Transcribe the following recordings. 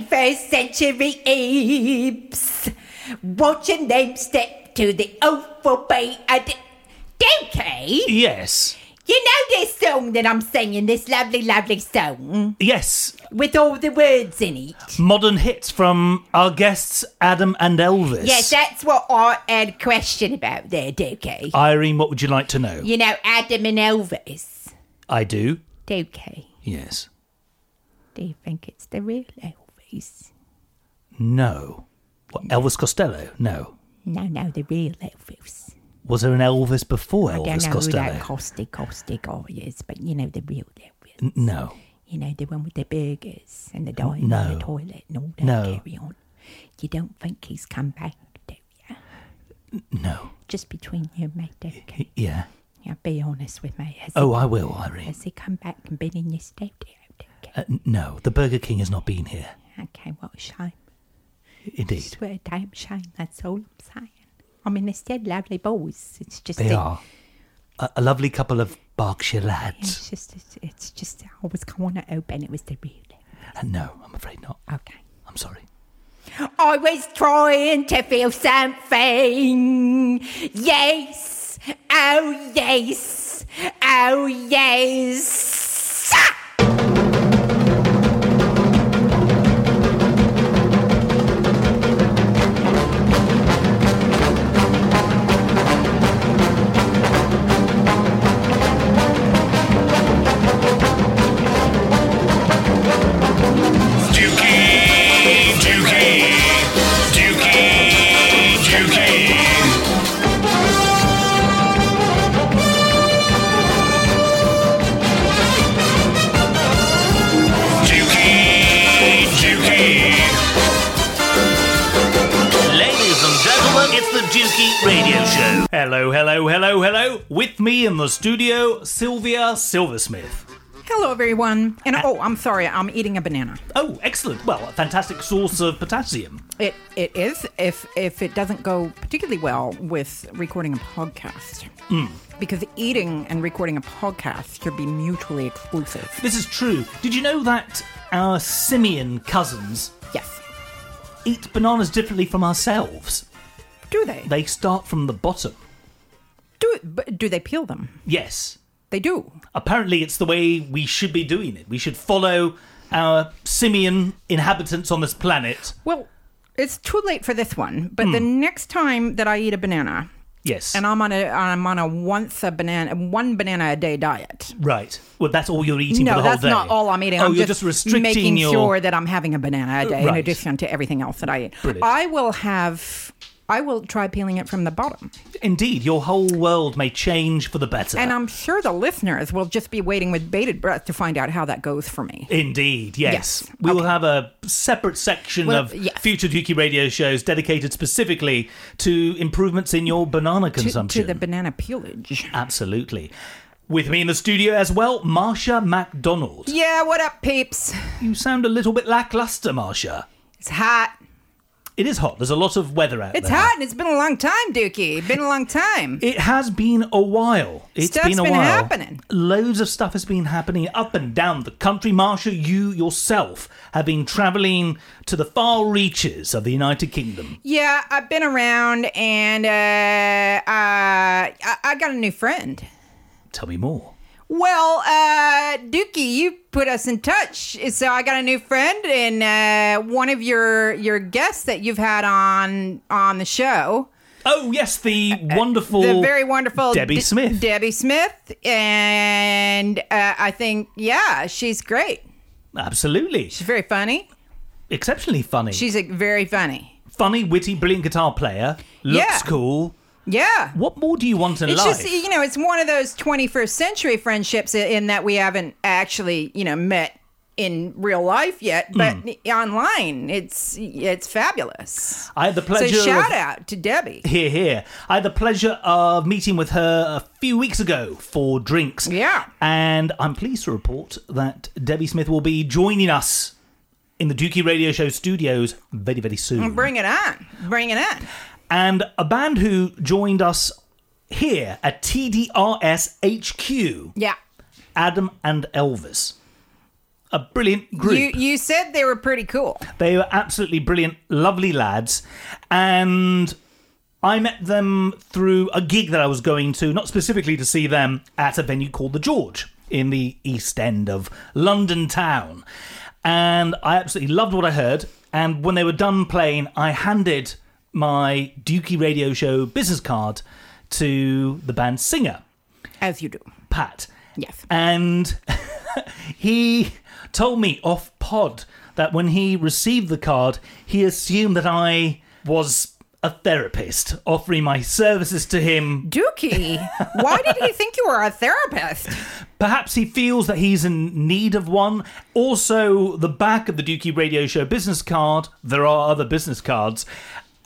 21st century apes. Watching them step to the awful beat of the... Dukey, Yes. you know this song that I'm singing, this lovely, lovely song, Yes. with all the words in it? Modern hits from our guests Adam and Elvis. Yes, that's what I had a question about there, Dukey. Irene, what would you like to know? You know, Adam and Elvis. I do. Dukey, Yes. do you think it's the real Elvis? No. What, Elvis Costello? No. No, no, the real Elvis. Was there an Elvis before I don't Elvis know Costello? who that Costi Costi guy is, but you know the real Elvis. N- no. You know the one with the burgers and the dying No. on the toilet and all that No. carry on. You don't think he's come back, do you? No. Just between you and me, Duke. Yeah. Yeah, be honest with me. Has, Oh, I will, he, Irene. has he come back and been in your studio, Duke? Uh, no, the Burger King has not been here. Okay, what a shame. Indeed. What a damn shame, that's all I'm saying. I mean, they're still lovely boys. It's just They that- are. A, a lovely couple of Berkshire lads. It's just, it's, it's just, I was going to open it was the real. Uh, no, I'm afraid not. Okay. I'm sorry. I was trying to feel something. Yes. Oh, yes. Oh, yes. With me in the studio, Sylvia Silversmith. Hello, everyone. And oh, I'm sorry, I'm eating a banana. Oh, excellent. Well, a fantastic source of potassium. It it is if if it doesn't go particularly well with recording a podcast, hmm. because eating and recording a podcast should be mutually exclusive. This is true. Did you know that our simian cousins Yes. eat bananas differently from ourselves? Do they? They start from the bottom. Do but do they peel them? Yes. They do. Apparently, it's the way we should be doing it. We should follow our simian inhabitants on this planet. Well, it's too late for this one, but the hmm. next time that I eat a banana, Yes. and I'm on a I'm on a once a banana one banana a day diet. right. Well, that's all you're eating for No, the whole that's day. not all I'm eating. Oh, I'm you're just, just restricting making your. sure that I'm having a banana a day in Right. addition to everything else that I eat. Brilliant. I will have. I will try peeling it from the bottom, Indeed, your whole world may change for the better. and I'm sure the listeners will just be waiting with bated breath to find out how that goes for me. Indeed, yes. Yes. We will have a separate section Well, of yes. future Dukey radio shows dedicated specifically to improvements in your banana To, consumption. to the banana peelage. Absolutely. With me in the studio as well, Marsha MacDonald. Yeah, what up, peeps? You sound a little bit lackluster, Marsha. It's hot. It is hot. There's a lot of weather out It's there. It's hot, and it's been a long time, Dukey. Been a long time. It has been a while. It's Stuff's been a been while. happening. Loads of stuff has been happening up and down the country. Marsha, you yourself have been travelling to the far reaches of the United Kingdom. Yeah, I've been around, and uh, uh, I, I got a new friend. Tell me more. Well, uh, Dukey, you put us in touch. So I got a new friend, and uh, one of your your guests that you've had on on the show, Oh yes, the wonderful, the very wonderful Debbie Smith. Debbie Smith, and uh, I think yeah, she's great. Absolutely, She's very funny. exceptionally funny. She's a very funny. funny, witty, brilliant guitar player. Looks Yeah. cool. Yeah. What more do you want in It's life? just you know, it's one of those 21st century friendships in that we haven't actually you know met in real life yet, but Hmm. online it's it's fabulous. I had the pleasure. So shout of, out to Debbie. Here, here. I had the pleasure of meeting with her a few weeks ago for drinks. Yeah. And I'm pleased to report that Debbie Smith will be joining us in the Dukey Radio Show studios very, very soon. Bring it on. Bring it on. And a band who joined us here at TDRS HQ, Yeah. Adam and Elvis. a brilliant group. You you said they were pretty cool. They were absolutely brilliant, lovely lads. And I met them through a gig that I was going to, not specifically to see them, at a venue called The George in the East End of London town. And I absolutely loved what I heard. And when they were done playing, I handed my Dukey radio show business card to the band's singer, As you do. Pat. Yes. And he told me off pod that when he received the card, he assumed that I was a therapist offering my services to him. Dukey, why did he think you were a therapist? Perhaps he feels that he's in need of one. Also, the back of the Dukey Radio Show business card, there are other business cards,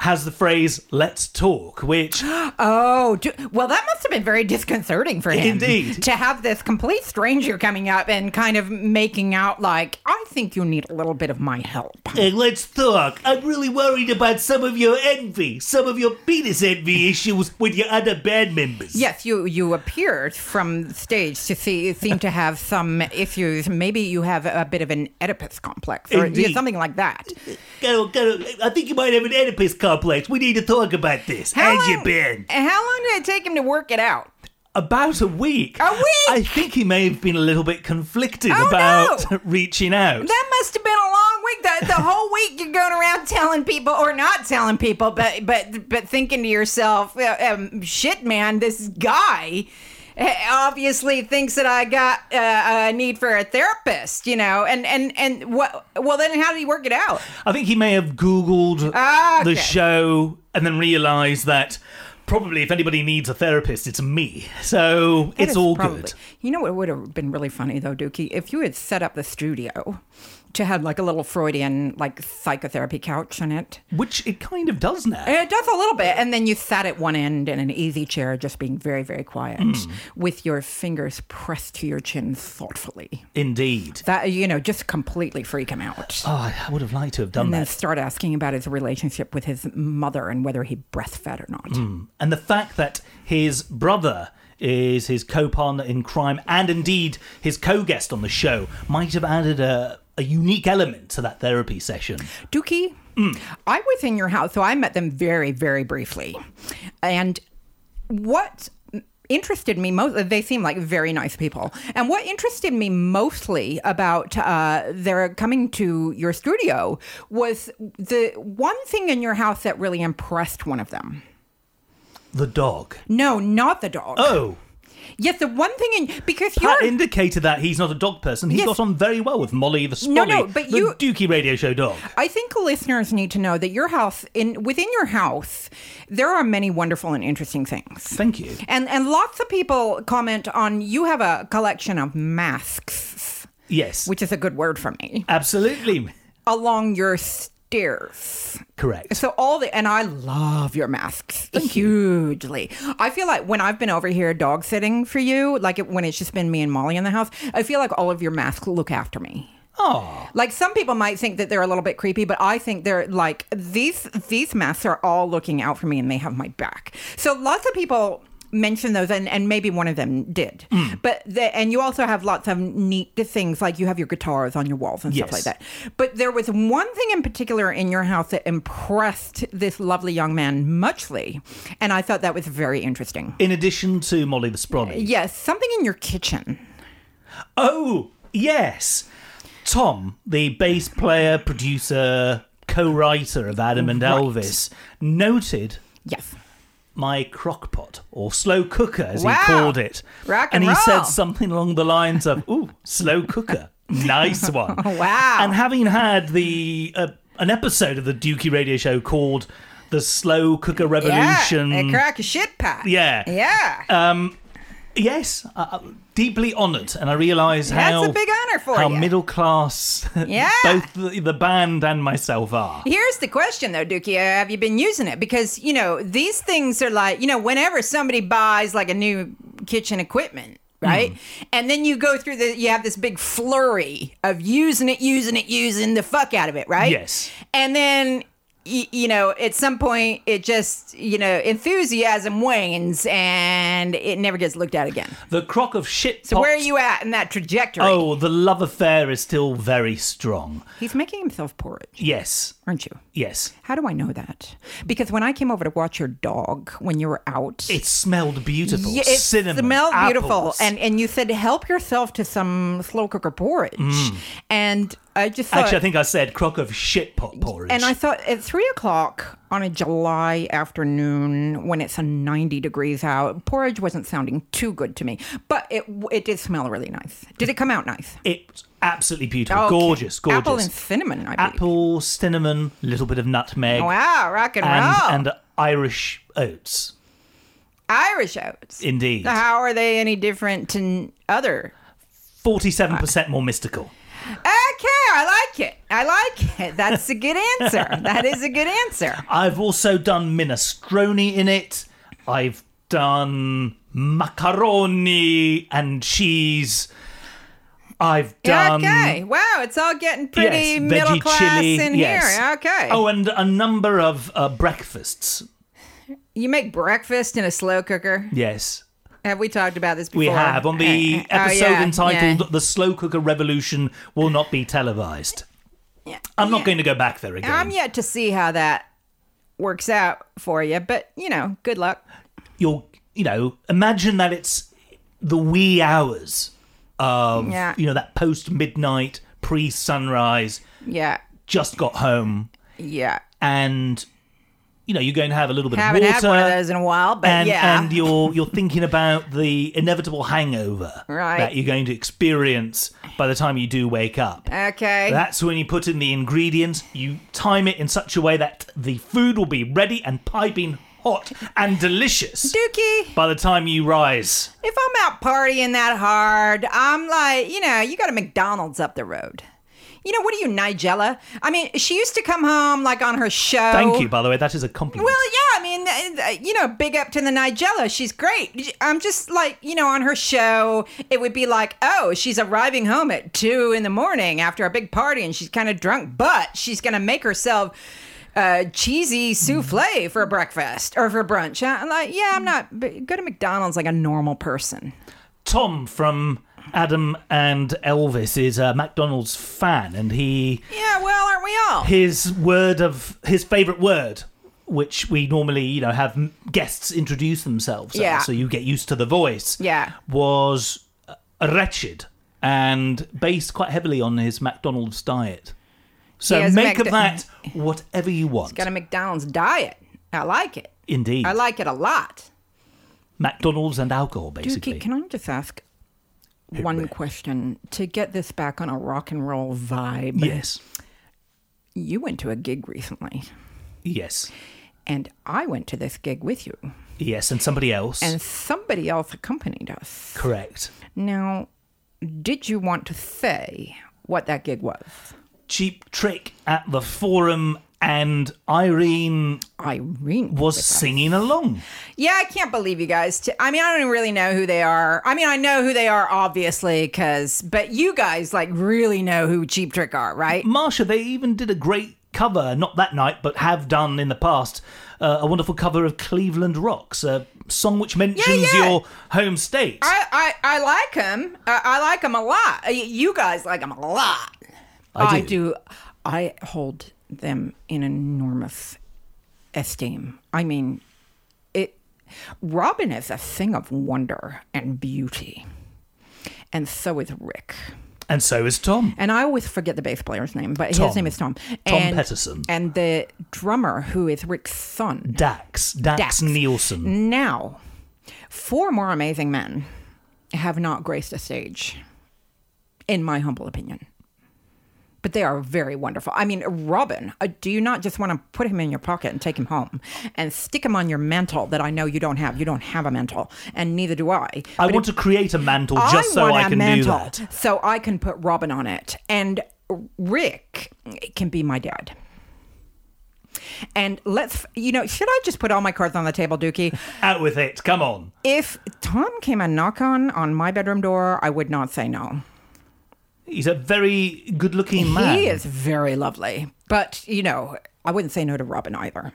has the phrase "Let's talk," which Oh, do, well, that must have been very disconcerting for him. Indeed. To have this complete stranger coming up and kind of making out like, I think you need a little bit of my help. Hey, let's talk. I'm really worried about some of your envy, some of your penis envy issues with your other band members. Yes, you you appeared from stage to see seem to have some issues. Maybe you have a bit of an Oedipus complex or Indeed. something like that. I think you might have an Oedipus complex. We need to talk about this. How How's you been? How long did it take him to work it out? About a week. A week? I think he may have been a little bit conflicted Oh, about no. reaching out. That must have been a long week. The, the whole week you're going around telling people, or not telling people, but but but thinking to yourself, uh, um, "Shit, man, this guy." Obviously thinks that I got uh, a need for a therapist, you know, and and and what? Well, then how did he work it out? I think he may have Googled Ah, the show and then realised that probably if anybody needs a therapist, it's me. So That it's all probably- good. You know what would have been really funny though, Dukey, if you had set up the studio to have like a little Freudian like psychotherapy couch in it. Which it kind of does now. It does a little bit, and then you sat at one end in an easy chair, just being very, very quiet, Hmm. with your fingers pressed to your chin thoughtfully. Indeed. That you know, just completely freak him out. Oh, I would have liked to have done and then start asking about his relationship with his mother and whether he breastfed or not. And the fact that his brother is his co-partner in crime and indeed his co-guest on the show might have added a, a unique element to that therapy session. Dukey, I was in your house, so I met them very, very briefly. And what interested me most, they seem like very nice people. And what interested me mostly about uh, their coming to your studio was the one thing in your house that really impressed one of them. The dog. No, not the dog. Oh, Yes, the one thing in because Pat you're indicated that he's not a dog person. He Yes. got on very well with Molly the Sprolly, No, no, but the you- Dukey radio show dog. I think listeners need to know that your house in within your house there are many wonderful and interesting things. Thank you. And and lots of people comment on you have a collection of masks, Yes, which is a good word for me, absolutely along your stairs. correct. So all the and I love your masks hugely. I feel like when I've been over here dog sitting for you, like it, when it's just been me and Molly in the house, I feel like all of your masks look after me. Oh, Like some people might think that they're a little bit creepy, but I think they're like these these masks are all looking out for me and they have my back. So lots of people mention those and, and maybe one of them did. Mm. But the, and you also have lots of neat things like you have your guitars on your walls and stuff like that. But there was one thing in particular in your house that impressed this lovely young man muchly, and I thought that was very interesting. in addition to Molly the Sprolly. Uh, yes, something in your kitchen. Oh, yes. Tom, the bass player, producer, co-writer of Adam and Right. Elvis, noted Yes. My crock pot or slow cooker as Wow. he called it. Rock and he roll. said something along the lines of, "Ooh, slow cooker. Nice one." Wow. And having had the uh, an episode of the Dukey radio show called The Slow Cooker Revolution. Yeah, a crack a shit pot. Yeah. Yeah. Yes, uh, deeply honoured, and I realise how That's a big honour for how ya. middle class Yeah. both the, the band and myself are. Here's the question though, Dukey. Uh, have you been using it? Because, you know, these things are like, you know, whenever somebody buys like a new kitchen equipment, right? Hmm. And then you go through the, you have this big flurry of using it, using it, using the fuck out of it, right? Yes. And then you know, at some point, it just, you know, enthusiasm wanes and it never gets looked at again. The crock of shit. So, where are you at in that trajectory? Oh, the love affair is still very strong. He's making himself porridge, Yes, aren't you? yes. How do I know that? Because when I came over to watch your dog when you were out, It smelled beautiful. Yeah, it Cinnamon, smelled beautiful, and and you said help yourself to some slow cooker porridge, and I just thought, Mm. Actually, I think I said crock of shit pot porridge. and I thought at three o'clock on a July afternoon when it's a ninety degrees out, porridge wasn't sounding too good to me, but it it did smell really nice. Did it come out nice? it's absolutely beautiful, Okay. gorgeous, gorgeous. Apple and cinnamon, I believe. Apple, cinnamon, a little bit of nutmeg, Wow, rock and, and roll. and Irish oats. Irish oats. Indeed, How are they any different to other forty-seven percent more mystical. Okay, I like it. I like it. That's a good answer. that is a good answer. I've also done minestrone in it. I've done macaroni and cheese. I've done okay. Wow, it's all getting pretty yes, middle veggie class chili. in yes. here. Okay. Oh, and a number of uh, breakfasts. you make breakfast in a slow cooker. Yes. Have we talked about this before? We have on the oh, episode yeah, entitled yeah. "The Slow Cooker Revolution Will Not Be Televised." Yeah. I'm not going to go back there again. I'm yet to see how that works out for you, but you know, good luck. You'll, you know, imagine that it's the wee hours of, Yeah. you know, that post midnight, pre sunrise, Yeah. just got home, Yeah. and you know you're going to have a little bit Haven't of had water. one of those in a while, but and, yeah. and you're you're thinking about the inevitable hangover Right. that you're going to experience by the time you do wake up. okay. That's when you put in the ingredients. You time it in such a way that the food will be ready and piping hot and delicious Dukey. by the time you rise. If I'm out partying that hard, I'm like, you know, you got a McDonald's up the road. You know, what are you, Nigella? I mean, she used to come home like on her show. Thank you, by the way. That is a compliment. Well, yeah, I mean, uh, you know, big up to the Nigella. She's great. I'm just like, you know, on her show, it would be like, oh, she's arriving home at two in the morning after a big party and she's kind of drunk, but she's going to make herself uh, cheesy souffle for breakfast or for brunch. I'm like, yeah, I'm not, but go to McDonald's like a normal person. Tom from Adam and Elvis is a McDonald's fan, and he Yeah, well, aren't we all? his word of his favorite word which we normally you know have guests introduce themselves Yeah. as, so you get used to the voice Yeah. was uh, wretched and based quite heavily on his mcdonald's diet so make of that whatever you want Got a McDonald's diet. I like it. indeed I like it a lot. mcdonald's and alcohol basically Dukey, can I just ask one me. question to get this back on a rock and roll vibe? yes You went to a gig recently, yes and I went to this gig with you, yes and somebody else and somebody else accompanied us. correct Now, did you want to say what that gig was? cheap trick at the forum and irene Irene was singing along Yeah, I can't believe you guys. T- I mean, I don't really know who they are. I mean, I know who they are, obviously, because, but you guys like really know who Cheap Trick are, right? Marsha, they even did a great cover, not that night, but have done in the past, uh, a wonderful cover of Cleveland Rocks, a song which mentions yeah. your home state. I, I, I like them. I, I like them a lot. You guys like them a lot. I do. I hold them in enormous esteem. I mean, it. Robin is a thing of wonder and beauty, and so is Rick. and so is Tom. And I always forget the bass player's name, but Tom. his name is Tom. Tom and, Petersson. And the drummer, who is Rick's son. Dax, Dax, Dax. Nielsen. Now, four more amazing men have not graced a stage, in my humble opinion. But they are very wonderful. I mean, Robin, uh, do you not just want to put him in your pocket and take him home and stick him on your mantle that I know you don't have? You don't have a mantle, and neither do I. I But want to create a mantle just so want I can do that. So I can put Robin on it. And Rick can be my dad. And let's, you know, should I just put all my cards on the table, Dukey? Out with it. Come on. If Tom came and knock on on my bedroom door, I would not say no. He's a very good looking man. He is very lovely. But, you know, I wouldn't say no to Robin either.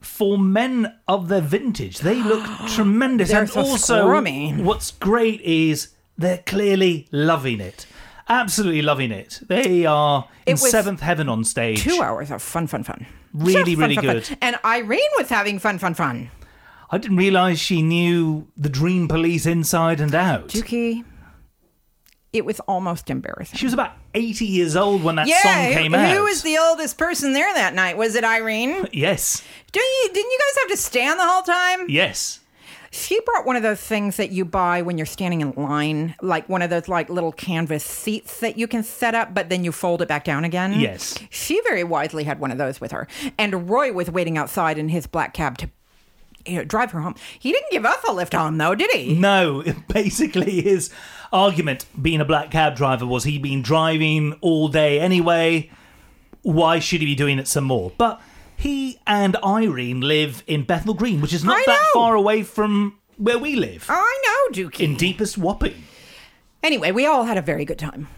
for men of their vintage, they look tremendous. They're and so also, scrummy. what's great is they're clearly loving it. Absolutely loving it. They are in It was seventh heaven on stage. Two hours of fun, fun, fun. Really, fun, really fun, fun. good. And Irene was having fun, fun, fun. I didn't realise she knew the Dream Police inside and out. Dukey, it was almost embarrassing. She was about 80 years old when that yeah, song came who, out. who was the oldest person there that night? Was it Irene? Yes, Do you, didn't you guys have to stand the whole time? yes. She brought one of those things that you buy when you're standing in line, like one of those like little canvas seats that you can set up, but then you fold it back down again. Yes. She very wisely had one of those with her. And Roy was waiting outside in his black cab to you know, drive her home. He didn't give us a lift home though, did he? No, basically his argument being a black cab driver was he'd been driving all day anyway. Why should he be doing it some more? But he and Irene live in Bethnal Green, which is not I that know. far away from where we live, I know, Dukey. in deepest Wapping. Anyway, we all had a very good time.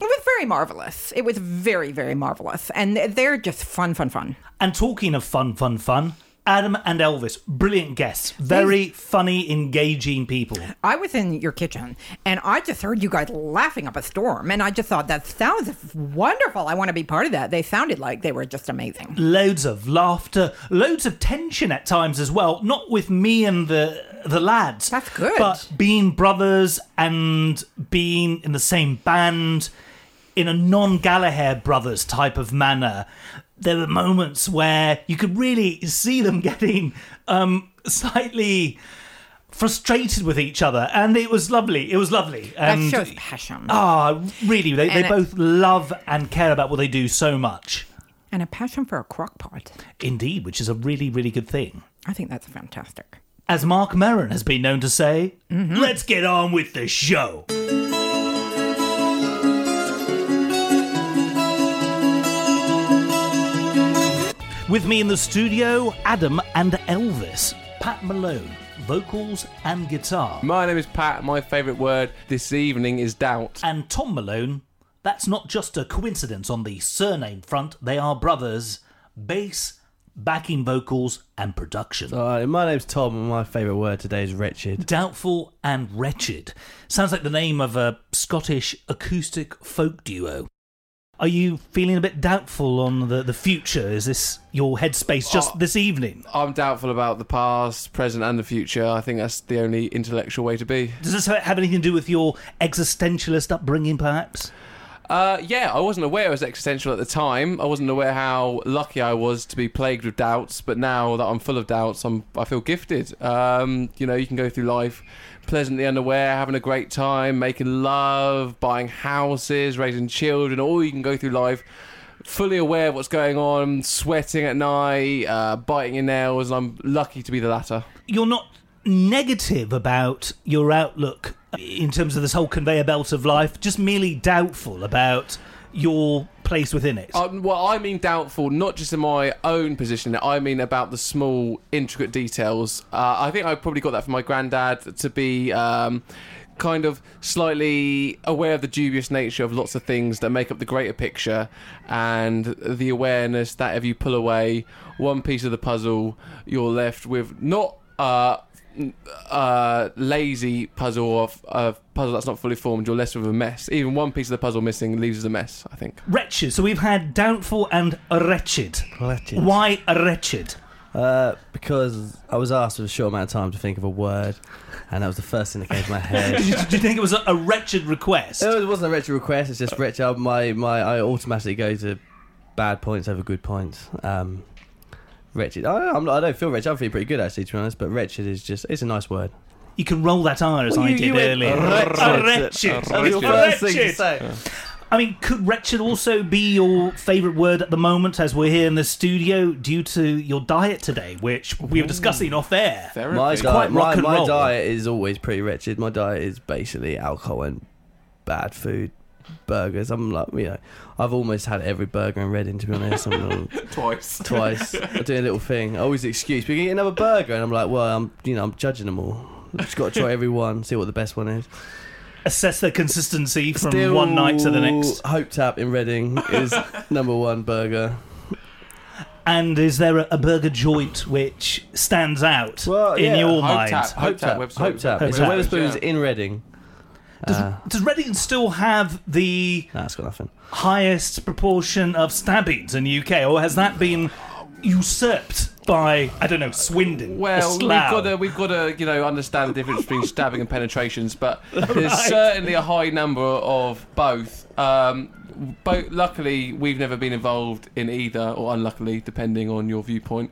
It was very marvelous. It was very, very marvelous. And they're just fun, fun, fun. And talking of fun, fun, fun, Adam and Elvis, brilliant guests, very funny, engaging people. I was in your kitchen and I just heard you guys laughing up a storm. And I just thought, that sounds wonderful. I want to be part of that. They sounded like they were just amazing. loads of laughter, loads of tension at times as well. Not with me and the the lads. That's good. But being brothers and being in the same band in a non Gallagher brothers type of manner. There were moments where you could really see them getting um, slightly frustrated with each other, and it was lovely. It was lovely. That And shows passion. ah, really, they, they And both love and care about what they do so much. And a passion for a crock pot. Indeed, which is a really, really good thing. I think that's fantastic. As Marc Maron has been known to say, let's get on with the show. With me in the studio, Adam and Elvis. Pat Malone, vocals and guitar. My name is Pat. My favourite word this evening is doubt. And Tom Malone, that's not just a coincidence on the surname front, they are brothers. Bass, backing vocals, and production. Alright, my name's Tom, and my favourite word today is wretched. Doubtful and Wretched. Sounds like the name of a Scottish acoustic folk duo. Are you feeling a bit doubtful on the, the future? Is this your headspace just Oh. this evening? I'm doubtful about the past, present, and the future. I think that's the only intellectual way to be. Does this have anything to do with your existentialist upbringing, perhaps? Uh, yeah, I wasn't aware it was existential at the time. I wasn't aware how lucky I was to be plagued with doubts. But now that I'm full of doubts, I'm I feel gifted. Um, you know, you can go through life pleasantly unaware, having a great time, making love, buying houses, raising children, or you can go through life fully aware of what's going on, sweating at night, uh, biting your nails. And I'm lucky to be the latter. You're not negative about your outlook in terms of this whole conveyor belt of life, just merely doubtful about your place within it. Um, well, I mean doubtful, not just in my own position. I mean about the small, intricate details. Uh, I think I probably got that from my granddad to be um, kind of slightly aware of the dubious nature of lots of things that make up the greater picture, and the awareness that if you pull away one piece of the puzzle, you're left with not. Uh, uh, lazy puzzle or a puzzle that's not fully formed, you're left with a mess. Even one piece of the puzzle missing leaves us a mess. I think. Wretched. So we've had doubtful and wretched. Wretched. Why wretched? Uh, because I was asked for a short amount of time to think of a word, and that was the first thing that came to my head. Did you, do you think it was a, a wretched request? it wasn't a wretched request. It's just wretched. My my I automatically go to bad points over good points. Um, wretched. I, I'm not, I don't feel wretched. I feel pretty good actually, to be honest. But wretched is just it's a nice word. You can roll that R as Well, I you- did you went earlier. wretched. A wretched. That was your first thing to wretched. say. I mean, could wretched also be your favourite word at the moment as we're here in the studio due to your diet today, which we were discussing off air? Therapy. My quite diet, rock my, and my roll. diet is always pretty wretched. My diet is basically alcohol and bad food, burgers. I'm like, you know, I've almost had every burger in Reading to be honest. I'm, twice. twice. I do a little thing. I always excuse. We can get another burger, and I'm like, well, I'm you know I'm judging them all. I've just got to try every one, see what the best one is. Assess their consistency from Still, one night to the next. Hope Tap in Reading is number one burger. And is there a, a burger joint which stands out Well, in yeah. your Hope mind? Tap. Hope Tap. website. Hope Tap. Hope It's Tap. a Wetherspoons Yeah. in Reading. Does, Uh, does Reading still have the nah, it's got nothing. highest proportion of stabbings in the UK, or has that been usurped by I don't know Swindon? or Well, we've got to we've got to you know understand the difference between stabbing and penetrations, but there's certainly a high number of both. Um, both. Luckily, we've never been involved in either, or unluckily, depending on your viewpoint.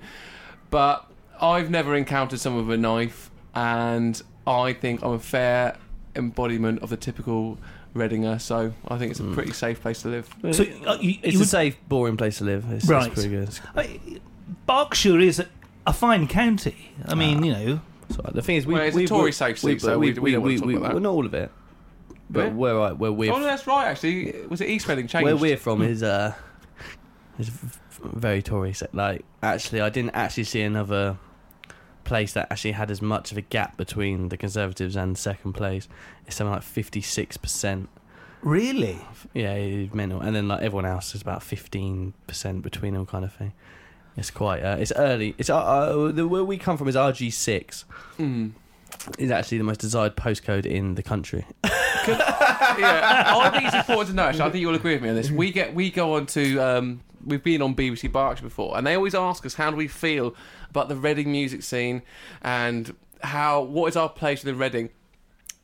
But I've never encountered someone with a knife, and I think I'm a fair embodiment of the typical Reddinger. So I think it's a pretty safe place to live. So uh, you, It's you a would- safe, boring place to live. It's, Right. it's pretty good. I- Berkshire is a, a fine county. I mean, you know, So the thing is, we, Well, it's a we, Tory we- safe we, seat, so we- we don't want to talk we- about that. well, not all of it, but Yeah. where I, where we're Oh, no, that's right. Actually, was it East Reading changed? where we're from is uh is v- v- very Tory. set. Like actually, I didn't actually see another place that actually had as much of a gap between the Conservatives and second place. It's something like fifty six percent. really. Yeah, it's mental. And then like everyone else is about fifteen percent between them, kind of thing. It's quite. Uh, it's early. It's uh, uh, the, where we come from is RG six. Mm. Is actually the most desired postcode in the country. yeah, I think it's important to know. Actually, I think you'll agree with me on this. We get we go on to um, we've been on BBC Berkshire before, and they always ask us how do we feel about the Reading music scene and how what is our place within Reading.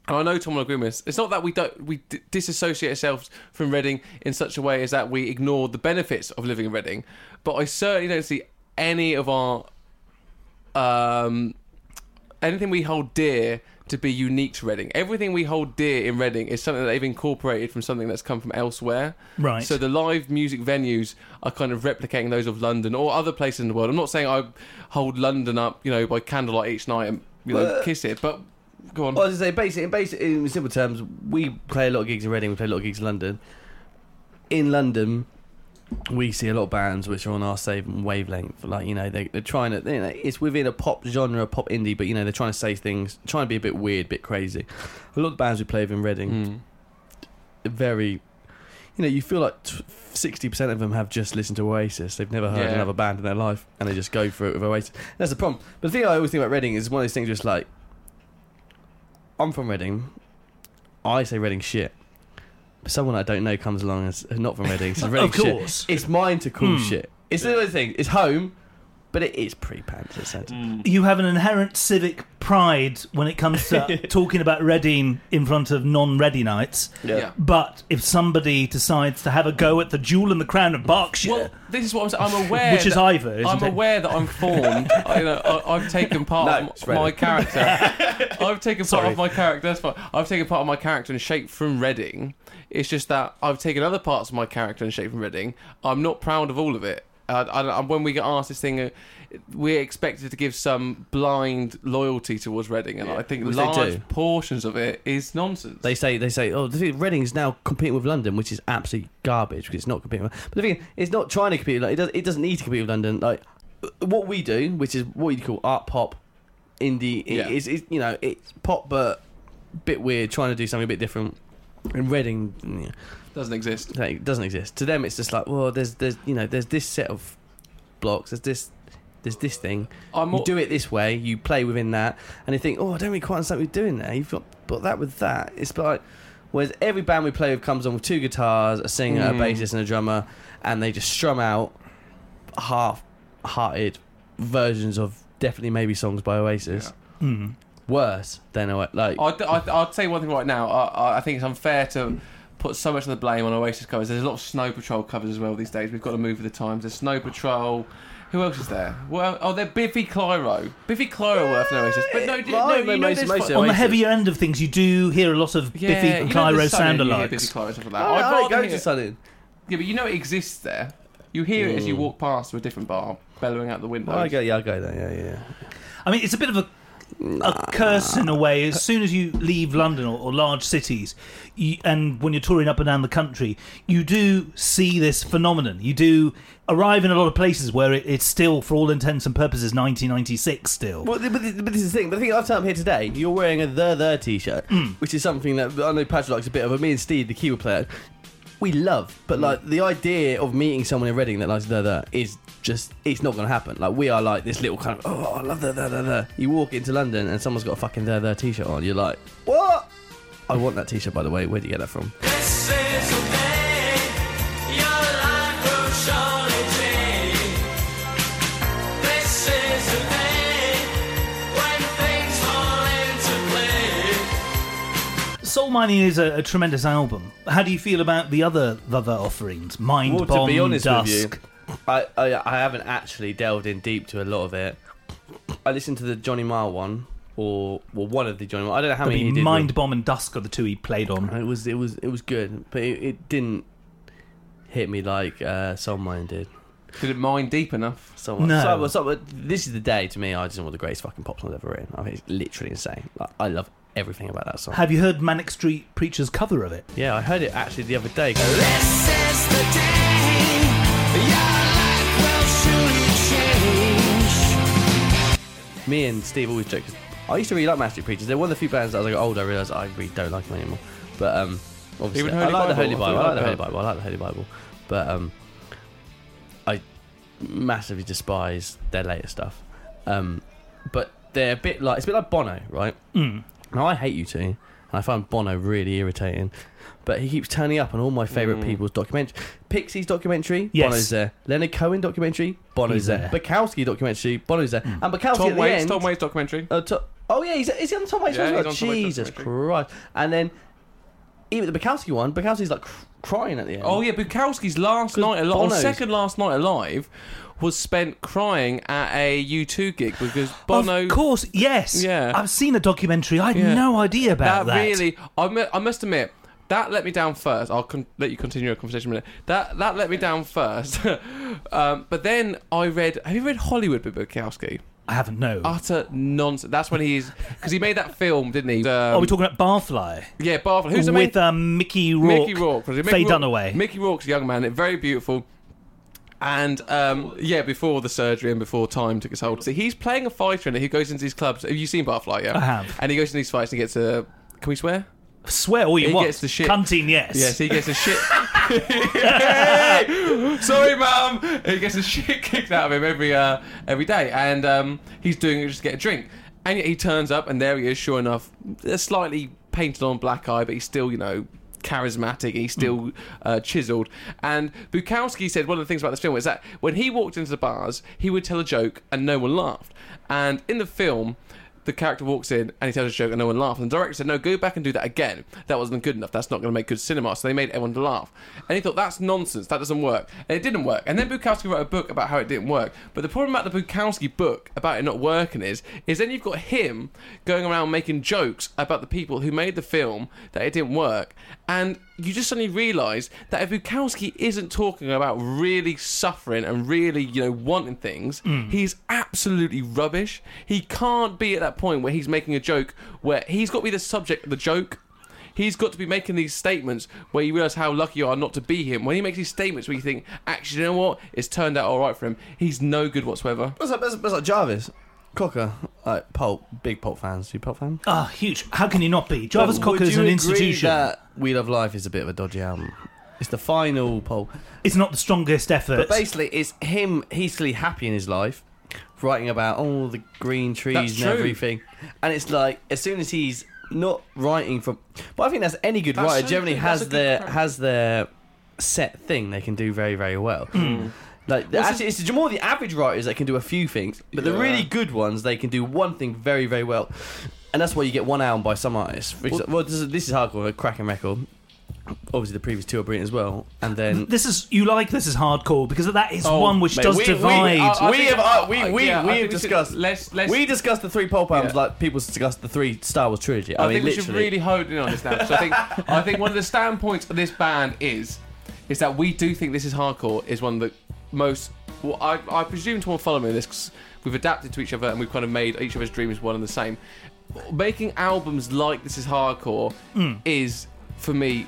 And I know Tom will agree with us. It's not that we don't we d- disassociate ourselves from Reading in such a way as that we ignore the benefits of living in Reading, but I certainly don't see any of our um, anything we hold dear to be unique to Reading. Everything we hold dear in Reading is something that they've incorporated from something that's come from elsewhere. Right. So the live music venues are kind of replicating those of London or other places in the world. I'm not saying I hold London up, you know, by candlelight each night and you know Well, kiss it, but go on. Well, as I say, basically, in, basic, in simple terms, we play a lot of gigs in Reading. We play a lot of gigs in London. In London, we see a lot of bands which are on our same wavelength. Like you know, they, they're trying to. You know, it's within a pop genre, pop indie, but you know, they're trying to say things, trying to be a bit weird, bit crazy. A lot of bands we play with in Reading, Mm. very. You know, you feel like sixty percent of them have just listened to Oasis. They've never heard Yeah. another band in their life, and they just go for it with Oasis. That's the problem. But the thing I always think about Reading is one of those things. Just like, I'm from Reading. I say Reading shit. Someone I don't know comes along and not from Reading. Says Reading Of course. shit. It's mine to call Hmm. shit. It's the other thing. It's home, but it is pretty pants. It's said. Mm. You have an inherent civic pride when it comes to talking about Reading in front of non-Readingites. Yeah. But if somebody decides to have a go at the jewel and the crown of Berkshire, Well, this is what I'm saying. I'm aware. which is that- either, isn't I'm it? aware that I'm formed. I, you know, I, I've taken part No, it's of my Reading. character. I've taken part Sorry. of my character. That's fine. I've taken part of my character and shape from Reading. It's just that I've taken other parts of my character and shape from Reading. I'm not proud of all of it. Uh, when we get asked this thing, uh, we're expected to give some blind loyalty towards Reading, and I think they large portions of it is nonsense. They say they say oh Reading is now competing with London, which is absolute garbage because it's not competing. With, but the thing is, it's not trying to compete. Like it, does, it doesn't need to compete with London. Like uh, what we do, which is what you call art pop, indie. Yeah. It's, it's you know it's pop but a bit weird, trying to do something a bit different. In Reading, yeah, doesn't exist. like, doesn't exist. To them, it's just like well, there's there's you know there's this set of blocks. There's this. There's this thing. I'm You al- do it this way. You play within that, and you think, "Oh, I don't really quite understand what you're doing there." You've got got that with that. It's like, whereas every band we play with comes on with two guitars, a singer, Mm. a bassist, and a drummer, and they just strum out half-hearted versions of definitely maybe songs by Oasis. Hmm. Worse than Oa- like. I'd, I'd, I'd say one thing right now. I, I- I think it's unfair to put so much of the blame on Oasis covers. There's a lot of Snow Patrol covers as well these days. We've got to move with the times. There's Snow Patrol. Who else is there? Well, oh, they're Biffy Clyro. Biffy Clyro worth an Oasis, but no, Well, no, I you know most- most fu- of on the heavier end of things, you do hear a lot of yeah, Biffy and you Clyro there's Sun In, you hear sound Biffy. Clyro, stuff like that. I, I'd rather go hear- to Sunny. Yeah, but you know it exists there. You hear it as you Mm. walk past to a different bar, bellowing out the window. I go, yeah, I go there. Yeah, yeah. I mean, it's a bit of a, a curse in a way. As soon as you leave London or, or large cities, you, and when you're touring up and down the country, you do see this phenomenon. You do arrive in a lot of places where it, it's still, for all intents and purposes, 1996 still. Well, but, this- but this is the thing. But the thing I've up here today, you're wearing a the the t-shirt, Hmm. which is something that I know Patrick likes a bit of. But me and Steve, the keyboard player, we love. But like mm. the idea of meeting someone in Reading that likes the the is just it's not going to happen. Like we are like this little kind of oh I love the the the the. You walk into London and someone's got a fucking the the t-shirt on. You're like what? I want that t-shirt by the way. Where do you get that from? Soul Mining is a, a tremendous album. How do you feel about the other the other offerings? Mind Well, Bomb, to be honest Dusk. with you, I, I I haven't actually delved in deep to a lot of it. I listened to the Johnny Marr one, or well, one of the Johnny. Marr. I don't know how I many he did. Mind Bomb and Dusk are the two he played on. It was it was it was good, but it, it didn't hit me like uh, Soul Mine did. Did it mine deep enough? Someone, No. so, so, this is the day to me. I just want the greatest fucking pop song I've ever written. I mean, it's literally insane. Like, I love everything about that song. Have you heard Manic Street Preacher's cover of it? yeah, I heard it actually the other day. This is the day your life will surely change. Me and Steve always joke. 'cause I used to really like Manic Street Preachers. They're one of the few bands that as I got like older. I realised I really don't like them anymore. But um, obviously, Even I Holy like the Holy Bible. you I like the Holy. Bible. I like the Holy Bible. But um, I massively despise their later stuff. Um, but they're a bit like it's a bit like Bono, right? Mm. Now I hate U2, and I find Bono really irritating. But he keeps turning up on all my favourite Mm. people's documentary. Pixies documentary, Yes. Bono's there. Leonard Cohen documentary, Bono's He's there. there. Bukowski documentary, Bono's there. And Bukowski Tom at the Waits, end. Tom Waits documentary. Uh, to- oh yeah, he's, is he on Tom Waits? Yeah, as well? he's on Tom Waits Jesus documentary. Christ! And then even the Bukowski one, Bukowski's like cr- crying at the end. Oh yeah, Bukowski's last 'Cause night alive, Bono's- second last night alive, was spent crying at a U2 gig because Bono. Of course, yes. Yeah. I've seen a documentary. I had Yeah. no idea about that, that. really, I, I must admit, that let me down first. I'll con- let you continue your conversation a minute. That that let me down first. um, but then I read. Have you read Hollywood by Bukowski? I haven't no. Utter nonsense. That's when he's because he made that film, didn't he? Um, Are we talking about Barfly? Yeah, Barfly. Who's the main? with um, Mickey Rourke? Mickey Rourke. it? Faye Mickey Rourke- Dunaway. Mickey Rourke's a young man, very beautiful. And um, yeah, before the surgery and before time took his hold, so he's playing a fighter in it who goes into these clubs. Have you seen Barfly? Yeah, I have. And he goes into these fights and he gets a. Can we swear? Swear all you He want. gets the shit- Cunting, yes. Yes, he gets a shit. Sorry, mum. He gets a shit kicked out of him every uh, every day, and um, he's doing it just to get a drink. And yet he turns up, and there he is. Sure enough, a slightly painted on black eye, but he's still, you know. Charismatic, and he's still uh, chiseled. And Bukowski said one of the things about this film is that when he walked into the bars, he would tell a joke and no one laughed. And in the film, the character walks in and he tells a joke and no one laughs. And the director said, No, go back and do that again. That wasn't good enough. That's not going to make good cinema. So they made everyone laugh. And he thought, That's nonsense. That doesn't work. And it didn't work. And then Bukowski wrote a book about how it didn't work. But the problem about the Bukowski book about it not working is, is then you've got him going around making jokes about the people who made the film that it didn't work. And you just suddenly realise that if Bukowski isn't talking about really suffering and really, you know, wanting things, mm. he's absolutely rubbish. He can't be at that point where he's making a joke where he's got to be the subject of the joke. He's got to be making these statements where you realise how lucky you are not to be him. When he makes these statements where you think, actually, you know what? It's turned out all right for him. He's no good whatsoever. What's up? What's like Jarvis, Cocker, like Pulp, big Pulp fans. You Pulp fan? Ah, huge. How can you not be? Jarvis But Cocker would is you an agree institution. That We Love Life is a bit of a dodgy album. It's the final Pulp. It's not the strongest effort. But basically, it's him. He's clearly happy in his life, writing about all the green trees That's and true. everything. And it's like as soon as he's not writing for, but I think that's any good That's writer so generally good. That's has good their crack. has their set thing they can do very very well. Like actually, it's more the average writers that can do a few things, but the Yeah. really good ones they can do one thing very very well, and that's why you get one album by some artists. For example, well, this is, this is hardcore, a cracking record. Obviously, the previous two are brilliant as well, and then this is you like this is hardcore because that is Oh, one which mate, does we- we- divide. I we think- have uh, we we yeah, I we think have we should- discussed let's- let's- we discussed the three pulp albums Yeah. like people discussed the three Star Wars trilogy. I, I, mean, think we literally. should really hone in on this now. So I think I think one of the standpoints of this band is is that we do think this is hardcore is one of the most. Well, I, I presume to all follow me in this 'cause we've adapted to each other and we've kind of made each of us dreams one and the same. Making albums like this is hardcore is for me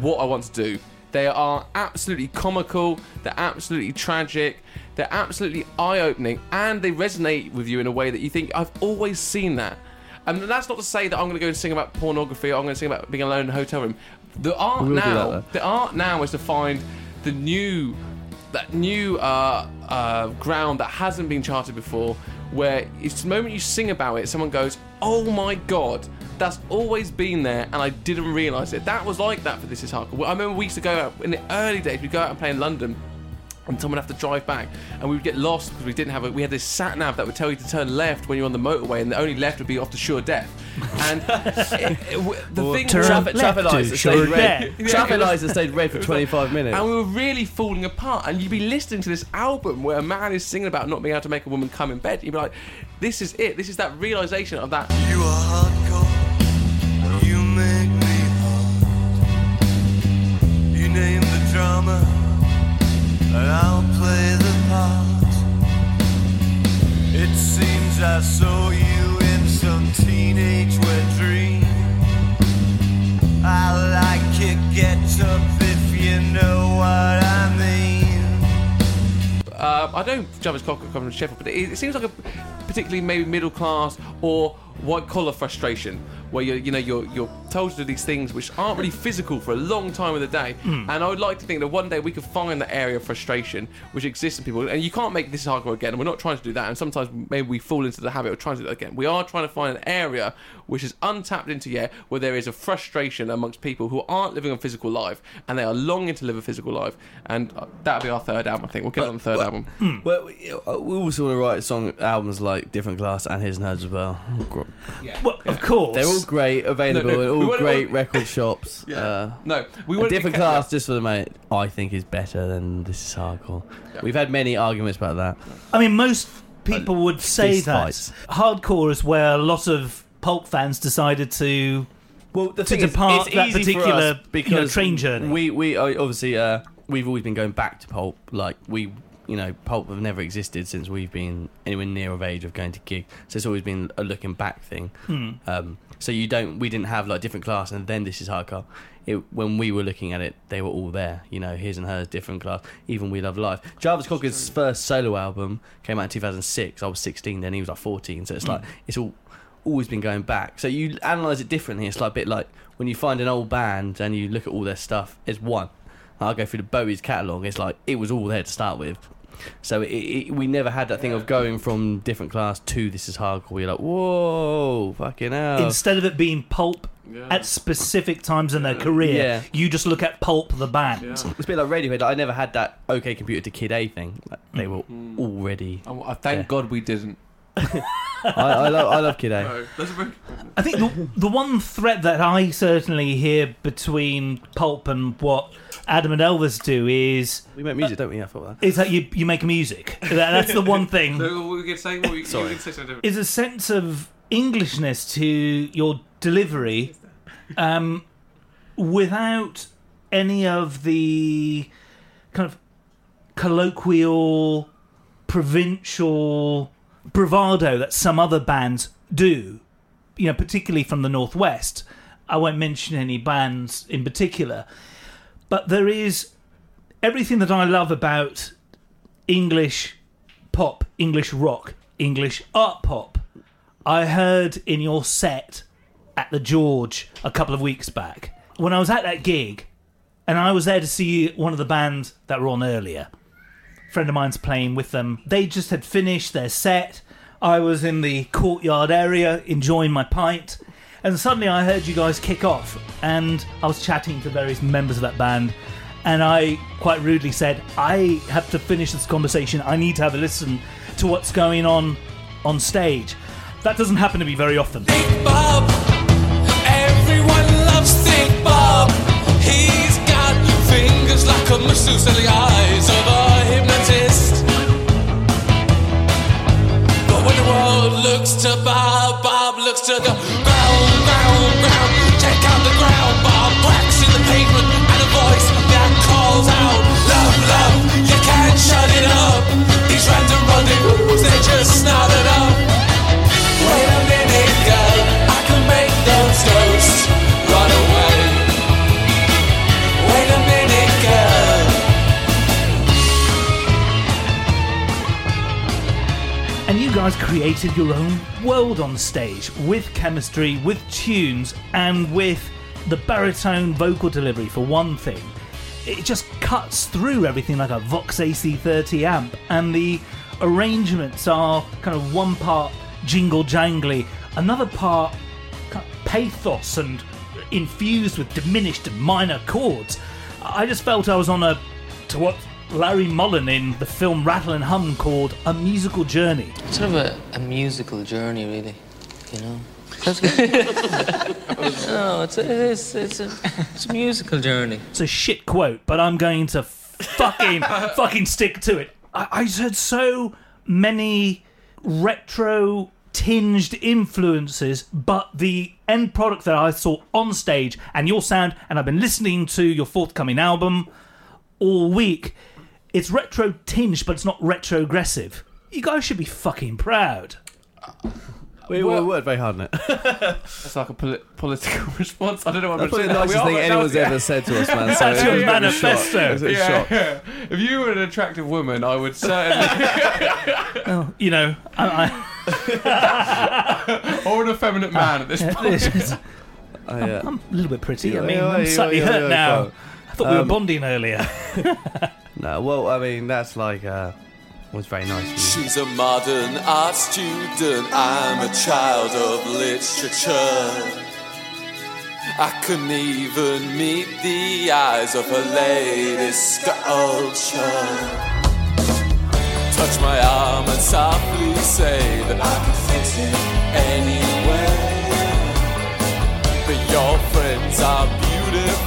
what I want to do. They are absolutely comical, they're absolutely tragic, they're absolutely eye opening, and they resonate with you in a way that you think, I've always seen that. And that's not to say that I'm going to go and sing about pornography or I'm going to sing about being alone in a hotel room. The art will now, the art now is to find the new, that new uh, uh, ground that hasn't been charted before. Where it's the moment you sing about it, someone goes, "Oh my god, that's always been there, and I didn't realise it." That was like that for This Is Hardcore. I remember weeks used to go out in the early days. We'd go out and play in London, and someone would have to drive back, and we would get lost because we didn't have a. We had this sat nav that would tell you to turn left when you're on the motorway, and the only left would be off to sure death. And it, it, w- the thing turn was- Traffic, left traffic lights that sure stayed red. Yeah. Traffic lights that stayed red for 25 minutes. and we were really falling apart. And you'd be listening to this album where a man is singing about not being able to make a woman come in bed. You'd be like, "This is it. This is that realization of that." You are hardcore. You make me hard. You name the drama, I'll play the part. It seems I saw you in some teenage wet dream. I like it, get up if you know what I mean. Uh, I don't Jarvis Cocker come from Sheffield, but it, it seems like a particularly maybe middle class or white collar frustration where you're you know you're you're told to do these things which aren't really physical for a long time of the day. And I would like to think that one day we could find that area of frustration which exists in people. And you can't make this hardcore again. And we're not trying to do that. And sometimes maybe we fall into the habit of trying to do that again. We are trying to find an area which is untapped into yet where there is a frustration amongst people who aren't living a physical life and they are longing to live a physical life. And uh, that'll be our third album. I think we'll get on the third album. Well, we also want to write song albums like Different Class and His and Hers as well. Well, of course. They're all great, available No, no, in all wanna- great record shops. Yeah. Uh, No, we a want different class, just for the moment, I think is better than This Is Hardcore. We've had many arguments about that. I mean, most people would say fist that fights. hardcore is where a lot of pulp fans decided to. Well, the To depart that particular, us you know, because train journey. We we uh, obviously uh, we've always been going back to pulp. Like we, you know, pulp have never existed since we've been anywhere near of age of going to gig. So it's always been a looking back thing. Hmm. Um, so you don't, we didn't have like different class and then this is hardcore. It, when we were looking at it, they were all there. You know, his and hers, different class. Even we love life. Jarvis Cocker's first solo album came out in 2006. I was 16 then. He was like 14. So it's like it's all always been going back. So you analyze it differently. It's like a bit like when you find an old band and you look at all their stuff. It's one. I'll go through the Bowie's catalogue. It's like it was all there to start with. So it, it, we never had that thing of going from different class to this is hardcore. You're like, whoa, fucking hell. Instead of it being pulp at specific times in their career, Yeah. you just look at pulp the band. It's a bit like Radiohead. Like, I never had that OK Computer to Kid A thing. Like, they were mm. already. Oh, I thank Yeah. God we didn't. I, I love I love Kid A. That's a very I think the, the one threat that I certainly hear between pulp and what Adam and Elvis do is We make music, don't we? Yeah, I thought that. is that you you make music. That, that's the one thing. So what we could say? What we, Sorry. You could say something different. is a sense of Englishness to your delivery um, without any of the kind of colloquial, provincial bravado that some other bands do. You know, particularly from the Northwest. I won't mention any bands in particular, but there is everything that I love about English pop, English rock, English art pop. I heard in your set at the George a couple of weeks back when I was at that gig, and I was there to see one of the bands that were on earlier. A friend of mine's playing with them. They just had finished their set. I was in the courtyard area enjoying my pint, and suddenly I heard you guys kick off, and I was chatting to various members of that band, and I quite rudely said, "I have to finish this conversation. I need to have a listen to what's going on on stage." That doesn't happen to me very often. Thick Bob. Everyone loves Thick Bob. He's got fingers like a masseuse the eyes of a hypnotist. But when the world looks to Bob, Bob looks to the created your own world on stage with chemistry, with tunes, and with the baritone vocal delivery for one thing. It just cuts through everything like a Vox AC30 amp, and the arrangements are kind of one part jingle jangly, another part kind of pathos and infused with diminished minor chords. I just felt I was on a to what Larry Mullen in the film Rattle and Hum called a musical journey. Sort of a, a musical journey, really. You know. No, it's a, it's it's a, it's a musical journey. It's a shit quote, but I'm going to fucking fucking stick to it. I, I heard so many retro tinged influences, but the end product that I saw on stage and your sound, and I've been listening to your forthcoming album all week. It's retro tinged, but it's not retrogressive. You guys should be fucking proud. We, we worked very hard on it. It's like a poli- political response. I don't know what I'm That's probably the nicest thing anyone's ever said to us, man. So That's your it was a manifesto. shock. It a Yeah, shock. yeah. If you were an attractive woman, I would certainly. You know, I, or an effeminate man at this point. I, Oh, yeah. I'm a little bit pretty. I mean, yeah, I'm yeah, slightly yeah, hurt yeah, now. fine. I thought we were Um, bonding earlier. No, well, I mean, that's like, uh, was very nice. She's a modern art student. I'm a child of literature. I couldn't even meet the eyes of her latest sculpture. Touch my arm and softly say that I can fix it anyway. That your friends are beautiful.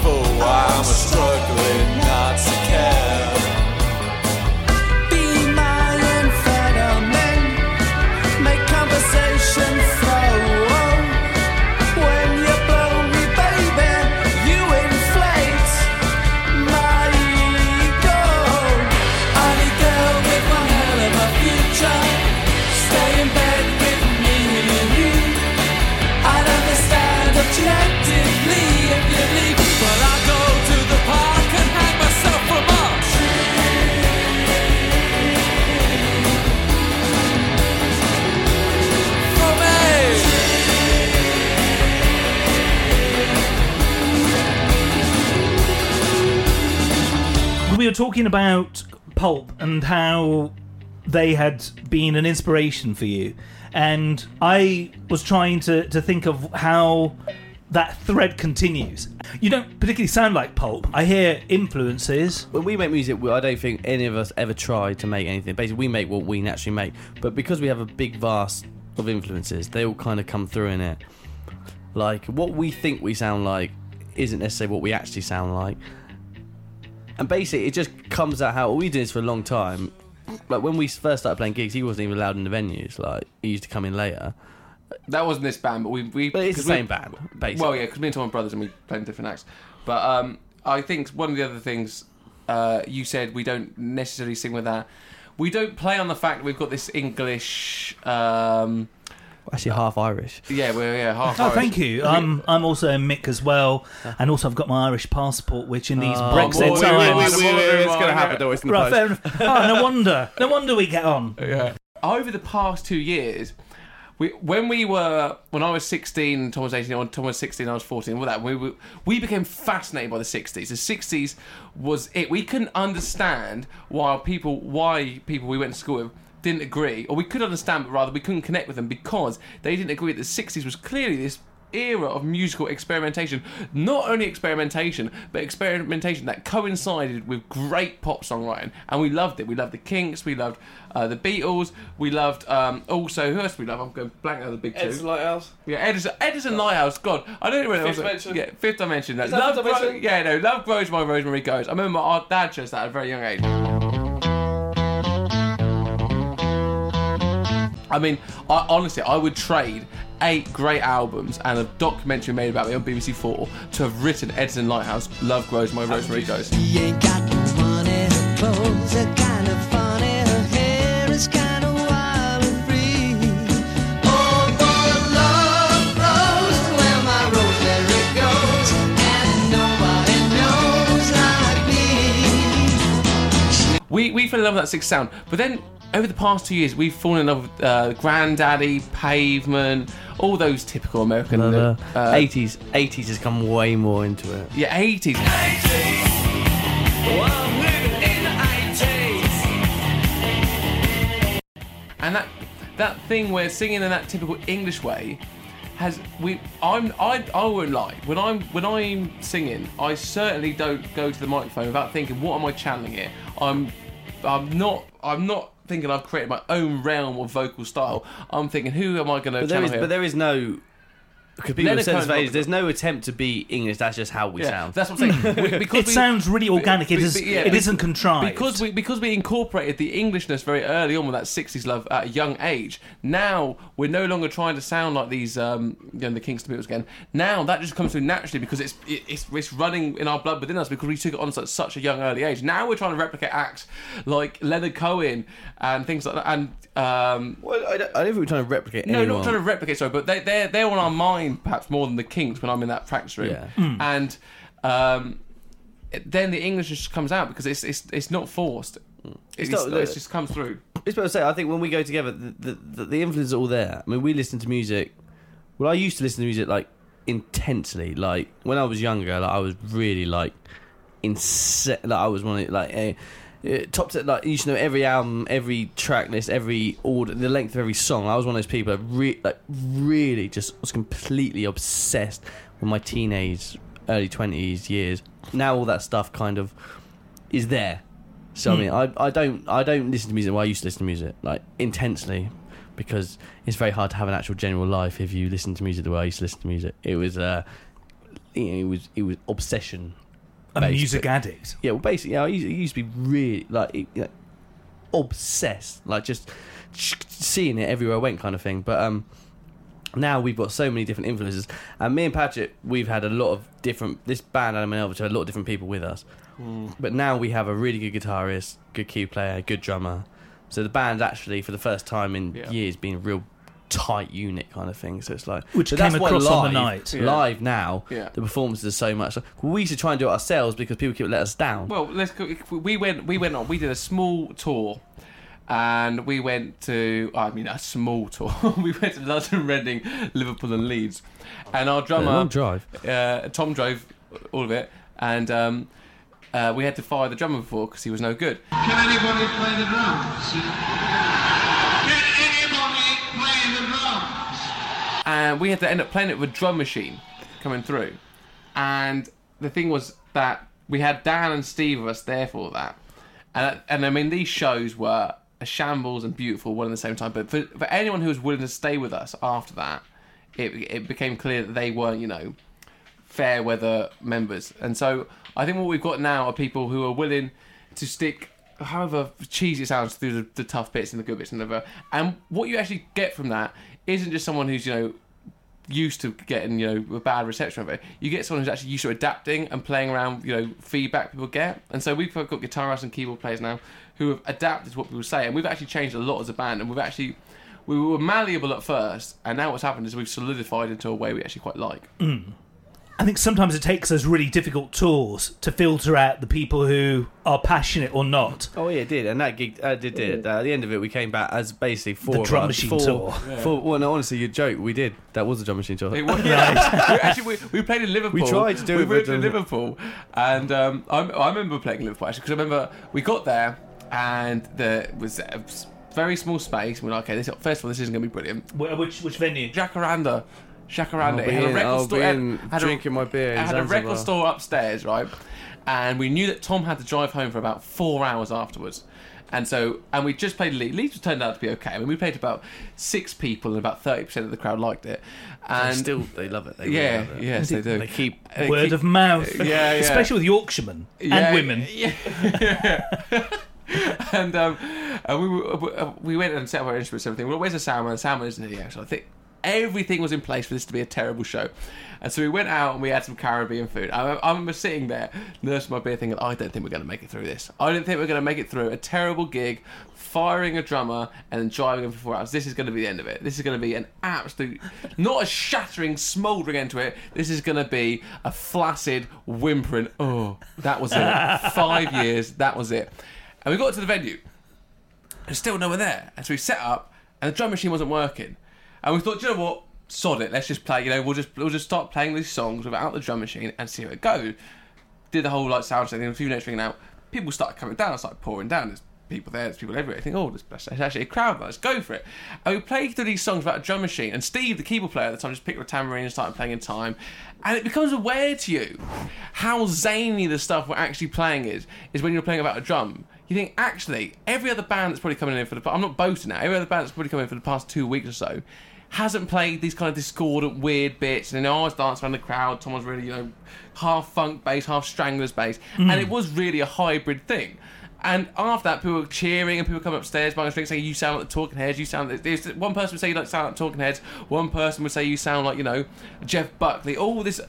Talking about Pulp and how they had been an inspiration for you. And I was trying to, to think of how that thread continues. You don't particularly sound like Pulp. I hear influences. When we make music, I don't think any of us ever try to make anything. Basically, we make what we naturally make. But because we have a big vast of influences, they all kind of come through in it. Like what we think we sound like isn't necessarily what we actually sound like. And basically, it just comes out how we did this for a long time. Like when we first started playing gigs, he wasn't even allowed in the venues. Like he used to come in later. That wasn't this band, but we. we But it's the 'cause we- same band, basically. Well, yeah, because me and Tom are brothers and we play in different acts. But um, I think one of the other things uh, you said we don't necessarily sing with that. We don't play on the fact that we've got this English. Um, Actually, half Irish. yeah, we're yeah half. Oh, Irish. thank you. Um, I'm also a Mick as well, and also I've got my Irish passport, which in these Oh, Brexit well, we- times, we- we- we- it's going to happen, though. It's in the right, post. fair enough. Oh, no wonder, no wonder we get on. Yeah. Over the past two years, we when we were when I was 16, Tom was 18, or Tom was 16, I was 14. All that we were, we became fascinated by the 60s. The 60s was it. We couldn't understand why people why people we went to school with didn't agree, or we could understand, but rather we couldn't connect with them because they didn't agree that the 60s was clearly this era of musical experimentation. Not only experimentation, but experimentation that coincided with great pop songwriting, and we loved it. We loved the Kinks, we loved uh, the Beatles, we loved um, also who else we love? I'm going blank out the big two. Lighthouse. Yeah, Edison, Edison Lighthouse. God, I don't know Fifth. Dimension. Yeah, Fifth Dimension. That. that Love, Gro- yeah, no, Love grows, my rosemary goes. I remember our dad chose that at a very young age. I mean, I, honestly, I would trade eight great albums and a documentary made about me on BBC Four to have written Edison Lighthouse, Love Grows, My Rosemary Goes. We we fell in love with that six sound, but then over the past two years, we've fallen in love with uh, Grandaddy, Pavement, all those typical American. Uh, uh, 80s, 80s has come way more into it. yeah, 80s. And that that thing where singing in that typical English way has we I'm I I won't lie when I'm when I'm singing I certainly don't go to the microphone without thinking what am I channeling here I'm I'm not I'm not thinking I've created my own realm of vocal style I'm thinking who am I going to But there channel is, here but there is no. Because people Leonard have said this Cohen's not- there's no attempt to be English. That's just how we yeah, sound. that's what I'm saying We- because It we- sounds really organic. It Be- is. be- yeah, it be- isn't contrived. because we because we incorporated the Englishness very early on with that '60s love at a young age. Now we're no longer trying to sound like these, um, you know, the Kinks and Beatles again. Now that just comes through naturally because it's it, it's it's running in our blood within us because we took it on at such a young early age. Now we're trying to replicate acts like Leonard Cohen and things like that. And um, Well, I don't, I don't think we're trying to replicate no, anyone. not trying to replicate, sorry, but they, they're they're on our perhaps more than the Kinks when I'm in that practice room, Yeah. Hmm. and um, then the English just comes out because it's it's it's not forced. Hmm. It's, not- it just comes through. It's what I say. I think when we go together, the, the, the, influence is all there. I mean, we listen to music. Well, I used to listen to music like intensely. Like when I was younger, like I was really like insane. Like I was one of like a. Uh, top to like you to know every album, every track list, every order, the length of every song. I was one of those people that re- like really just was completely obsessed with my teenage, early twenties years. Now all that stuff kind of is there. So I mean, I, I don't I don't listen to music. Well, I used to listen to music like intensely because it's very hard to have an actual general life if you listen to music the way I used to listen to music. It was uh, you know, it was it was obsession. A based, music addict. Yeah, well, basically, yeah, I used, it used to be really like obsessed, like just seeing it everywhere I went, kind of thing. But um, now we've got so many different influences, and me and Patrick, we've had a lot of different. This band, Adam and Elvis, had a lot of different people with us. But now we have a really good guitarist, good key player, good drummer. So the band's actually, for the first time in Yeah. years, been a real tight unit kind of thing. So it's like Which came that's why across on the night. Yeah. Live now, Yeah. the performances are so much. We used to try and do it ourselves because people keep let us down. Well, let's go. We went we went on. We did a small tour. And we went to, I mean, a small tour. we went to London, Reading, Liverpool, and Leeds. And our drummer, long drive. uh, Tom drove all of it, and um, uh, we had to fire the drummer before because he was no good. Can anybody play the drums? And we had to end up playing it with a drum machine coming through. And the thing was that we had Dan and Steve of us there for that, and and I mean these shows were a shambles and beautiful one at the same time. But for for anyone who was willing to stay with us after that, it it became clear that they weren't you know fair weather members. And so I think what we've got now are people who are willing to stick, however cheesy it sounds, through the, the tough bits and the good bits and the. And what you actually get from that isn't just someone who's you know used to getting you know a bad reception of it. You get someone who's actually used to adapting and playing around you know feedback people get. And so we've got guitarists and keyboard players now who have adapted to what people say, and we've actually changed a lot as a band, and we've actually. We were malleable at first, and now what's happened is we've solidified into a way we actually quite like. I think sometimes it takes those really difficult tours to filter out the people who are passionate or not. Oh yeah, it did, and that gig uh, did did. Uh, at the end of it, we came back as basically four The of drum us, machine four, tour. Four, well, no, honestly, you joke. We did. That was a drum machine tour. It was, yeah. we, actually, we, we played in Liverpool. We tried to do we it, went but, to um, Liverpool, and um, I, I remember playing in Liverpool actually because I remember we got there and there was a very small space. We're like, okay, this first of all, this isn't going to be brilliant. Which which venue? Jacaranda, Jacaranda. I'll it had a record I'll store. be it in had a- my beer It had a Zanzibar. record store upstairs, right? And we knew that Tom had to drive home for about four hours afterwards. And so, and we just played Leeds. Leeds turned out to be okay. I mean, we played about six people, and about thirty percent of the crowd liked it. And And still, they love it. They really yeah, love it. yes, they do. They keep. They Word keep- of mouth. Yeah, yeah. Especially with Yorkshiremen Yeah, and women. Yeah. yeah. and um, and we were- we went and set up our instruments and everything. Well, where's the sound man? The sound man isn't here. So I think everything was in place for this to be a terrible show. And so we went out and we had some Caribbean food. I, I remember sitting there, nursing my beer, thinking, I don't think we're going to make it through this. I don't think we're going to make it through a terrible gig, firing a drummer and then driving him for four hours. This is going to be the end of it. This is going to be an absolute, not a shattering, smouldering end to it. This is going to be a flaccid, whimpering, oh, that was it. Five years, that was it. And we got to the venue. There's still no one there. And so we set up, and the drum machine wasn't working. And we thought, "Do you know what? Sod it. Let's just play. You know, we'll just we'll just start playing these songs without the drum machine and see how it goes." Did the whole like sound thing. A few minutes ringing out. People started coming down. Started pouring down. There's people there. There's people everywhere. I think, oh, there's, there's actually a crowd. Let's go for it. And we played through these songs without a drum machine. And Steve, the keyboard player at the time, just picked up a tambourine and started playing in time. And it becomes aware to you how zany the stuff we're actually playing is. Is when you're playing without a drum. You think actually every other band that's probably coming in for the. I'm not boasting now. Every other band that's probably coming in for the past two weeks or so hasn't played these kind of discordant, weird bits. And then oh, I was dancing around the crowd. Tom was really, you know, half funk bass, half stranglers bass, and mm. it was really a hybrid thing. And after that, people were cheering and people come upstairs buying drinks saying, You sound like the Talking Heads, you sound like this. One person would say you like sound like Talking Heads, one person would say you sound like, you know, Jeff Buckley. All this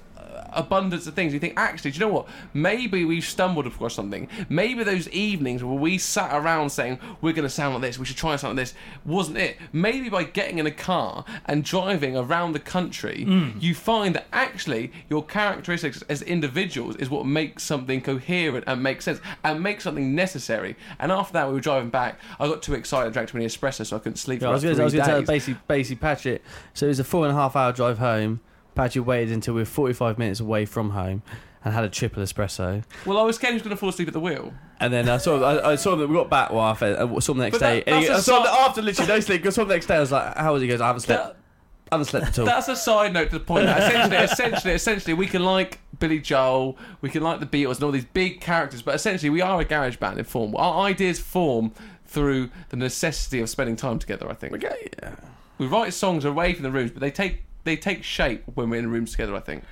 abundance of things. You think, actually, do you know what? Maybe we've stumbled across something. Maybe those evenings where we sat around saying, We're going to sound like this, we should try sound like this, wasn't it. Maybe by getting in a car and driving around the country, mm. you find that actually your characteristics as individuals is what makes something coherent and makes sense and makes something necessary. And after that, we were driving back. I got too excited and drank too many espresso, so I couldn't sleep Yeah, for I was going to tell basically, basically Patchett. So it was a four and a half hour drive home. Patchett waited until we were 45 minutes away from home and had a triple espresso. Well, I was scared he was going to fall asleep at the wheel. And then I saw, I, I saw that we got back. Well, I I uh, saw him the next But that- day. that's a I saw him after literally no sleep. I saw him the next day. I was like, "How was he?" He goes, "I haven't slept. I haven't slept at all." That's a side note to the point. That essentially, essentially, essentially, we can like Billy Joel, we can like the Beatles and all these big characters, but essentially, we are a garage band in form. Our ideas form through the necessity of spending time together. I think Okay, yeah. we write songs away from the rooms, but they take they take shape when we're in rooms together. I think.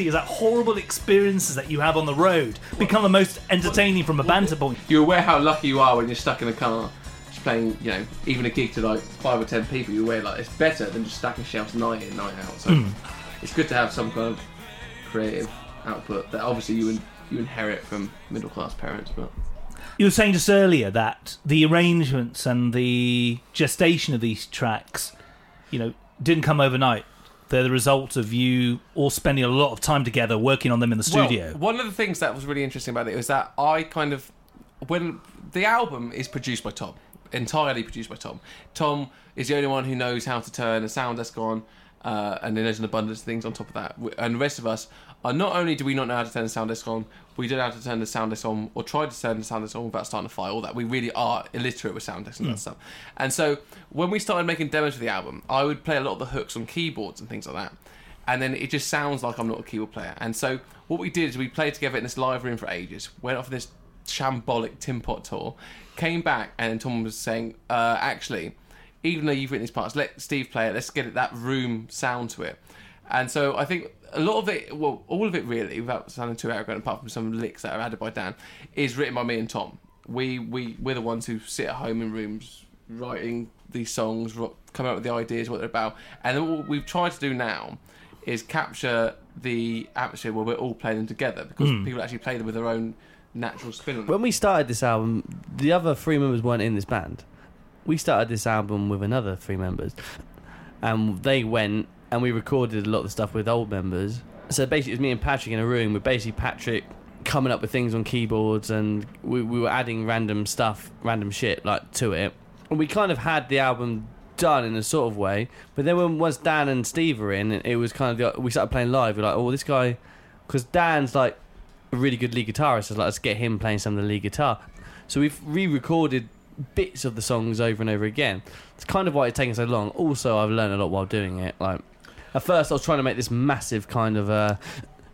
Reality is that horrible experiences that you have on the road become the most entertaining from a banter point. You're aware how lucky you are when you're stuck in a car, just playing, you know, even a gig to like five or ten people. You're aware like it's better than just stacking shelves night in, night out. So hmm. it's good to have some kind of creative output that obviously you in, you inherit from middle class parents, but. You were saying just earlier that the arrangements and the gestation of these tracks, you know, didn't come overnight. They're the result of you all spending a lot of time together working on them in the studio. Well, one of the things that was really interesting about it was that I kind of when the album is produced by Tom, entirely produced by Tom. Tom is the only one who knows how to turn a sound desk on, uh, and then there's an abundance of things on top of that. And the rest of us are not only do we not know how to turn the sound desk on, we don't know how to turn the sound desk on or try to turn the sound desk on without starting a fire. All that we really are illiterate with sound desks and that stuff. And so when we started making demos for the album, I would play a lot of the hooks on keyboards and things like that and then it just sounds like I'm not a keyboard player. And so what we did is we played together in this live room for ages, went off this shambolic Tim Pot tour, came back, and Tom was saying, uh, actually, even though you've written these parts, let Steve play it. Let's get it, that room sound to it. And so I think a lot of it, well, all of it really, without sounding too arrogant, apart from some licks that are added by Dan, is written by me and Tom. We we we're the ones who sit at home in rooms writing these songs, ro- coming up with the ideas, what they're about, and then what we've tried to do now is capture the atmosphere where we're all playing them together because hmm. people actually play them with their own natural spin on them. When we started this album, the other three members weren't in this band. We started this album with another three members, and they went and we recorded a lot of stuff with old members. So basically, it was me and Patrick in a room with basically Patrick coming up with things on keyboards, and we, we were adding random stuff, random shit like to it. And we kind of had the album done in a sort of way, but then when once Dan and Steve were in, it was kind of the, we started playing live. We're like, oh, this guy, because Dan's like a really good lead guitarist. So like, let's get him playing some of the lead guitar. So we've re-recorded bits of the songs over and over again. It's kind of why it's taken so long. Also, I've learned a lot while doing it. Like at first, I was trying to make this massive kind of uh,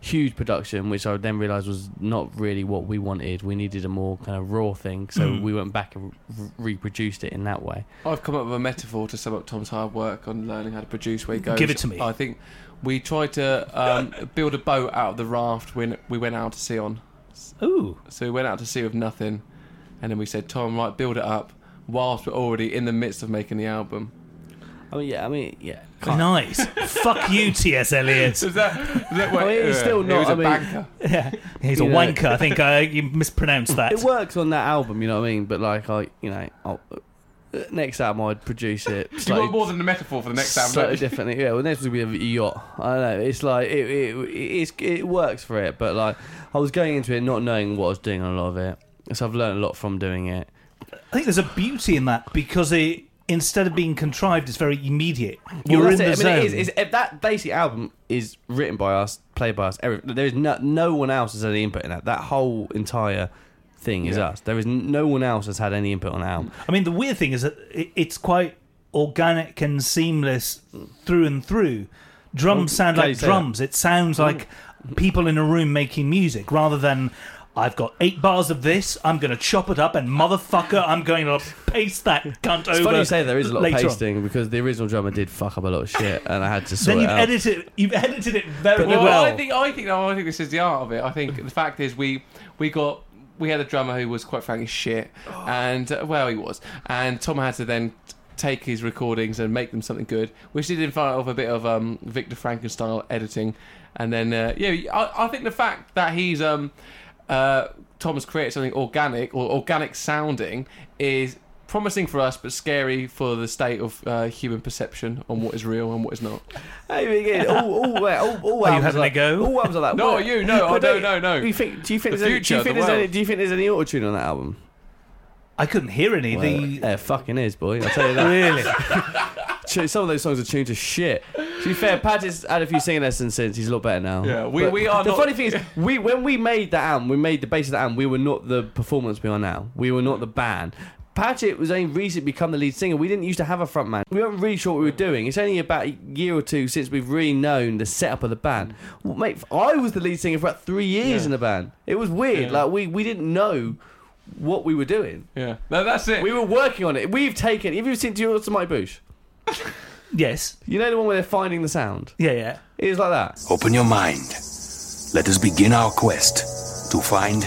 huge production, which I then realised was not really what we wanted. We needed a more kind of raw thing, so we went back and re- reproduced it in that way. I've come up with a metaphor to sum up Tom's hard work on learning how to produce. Where he goes, Give it to me. I think we tried to um, build a boat out of the raft when we went out to sea on. Ooh. So we went out to sea with nothing, and then we said, "Tom, right, build it up." Whilst we're already in the midst of making the album. I mean, yeah, I mean, yeah. Nice. Fuck you, T.S. Eliot. Is that, is that I mean, it's still He not- was a I mean- banker. Yeah. He's a You know- wanker. I think uh, you mispronounced that. It works on that album, you know what I mean? But like, I, you know, I'll, uh, next album I'd produce it. You slightly- want more than a metaphor for the next album. slightly don't you? differently. Yeah, well, next will be a yacht. I don't know. It's like it, it, it's, it works for it, but like I was going into it not knowing what I was doing on a lot of it, so I've learned a lot from doing it. I think there's a beauty in that because it instead of being contrived, it's very immediate. You're in the it. I mean, zone. it is, it's, eh, that basic album is written by us, played by us. Every, there's no, no one else has any input in that. That whole entire thing is Yeah. us. There is no one else has had any input on the album. I mean, the weird thing is that it, it's quite organic and seamless through and through. Drums sound like drums. It sounds like mm. people in a room making music rather than. I've got eight bars of this. I'm going to chop it up, and motherfucker, I'm going to paste that cunt It's over. funny you say there is a lot of later on. pasting because the original drummer did fuck up a lot of shit, and I had to sort Then it you've out. edited. You've edited it very well, well. I think I think I think this is the art of it. I think the fact is we we got we had a drummer who was quite frankly shit, and uh, well he was, and Tom had to then take his recordings and make them something good, which he did involve a bit of um, Victor Frankenstein editing, and then uh, yeah, I, I think the fact that he's um uh, Tom created something organic or organic sounding is promising for us but scary for the state of uh, human perception on what is real and what is not Hey, again, all, all, all, all, all Are you albums having are- a go? All albums are like No, what- you, no, I don't, no, no. You think? Do you think The there's any? Do you think the there's any? Do you think there's any auto tune on that album? I couldn't hear any. Well, the there fucking is, boy. I'll tell you that. really. Some of those songs are tuned to shit. To be fair, Pat has had a few singing lessons since. He's a lot better now. Yeah, we- But we are The not- funny thing is, we when we made that album, we made the basis of the album. We were not the performance we are now. We were not the band. Patchett was only recently become the lead singer. We didn't used to have a front man. We weren't really sure what we were doing. It's only about a year or two since we've really known the setup of the band. Well, mate, I was the lead singer for about three years Yeah. in the band. It was weird. Yeah. Like we we didn't know what we were doing. yeah no that's it We were working on it. We've taken. Have you seen Do you know Mighty Boosh? Yes. You know the one where they're finding the sound. Yeah. Yeah. It was like that. Open your mind. Let us begin our quest to find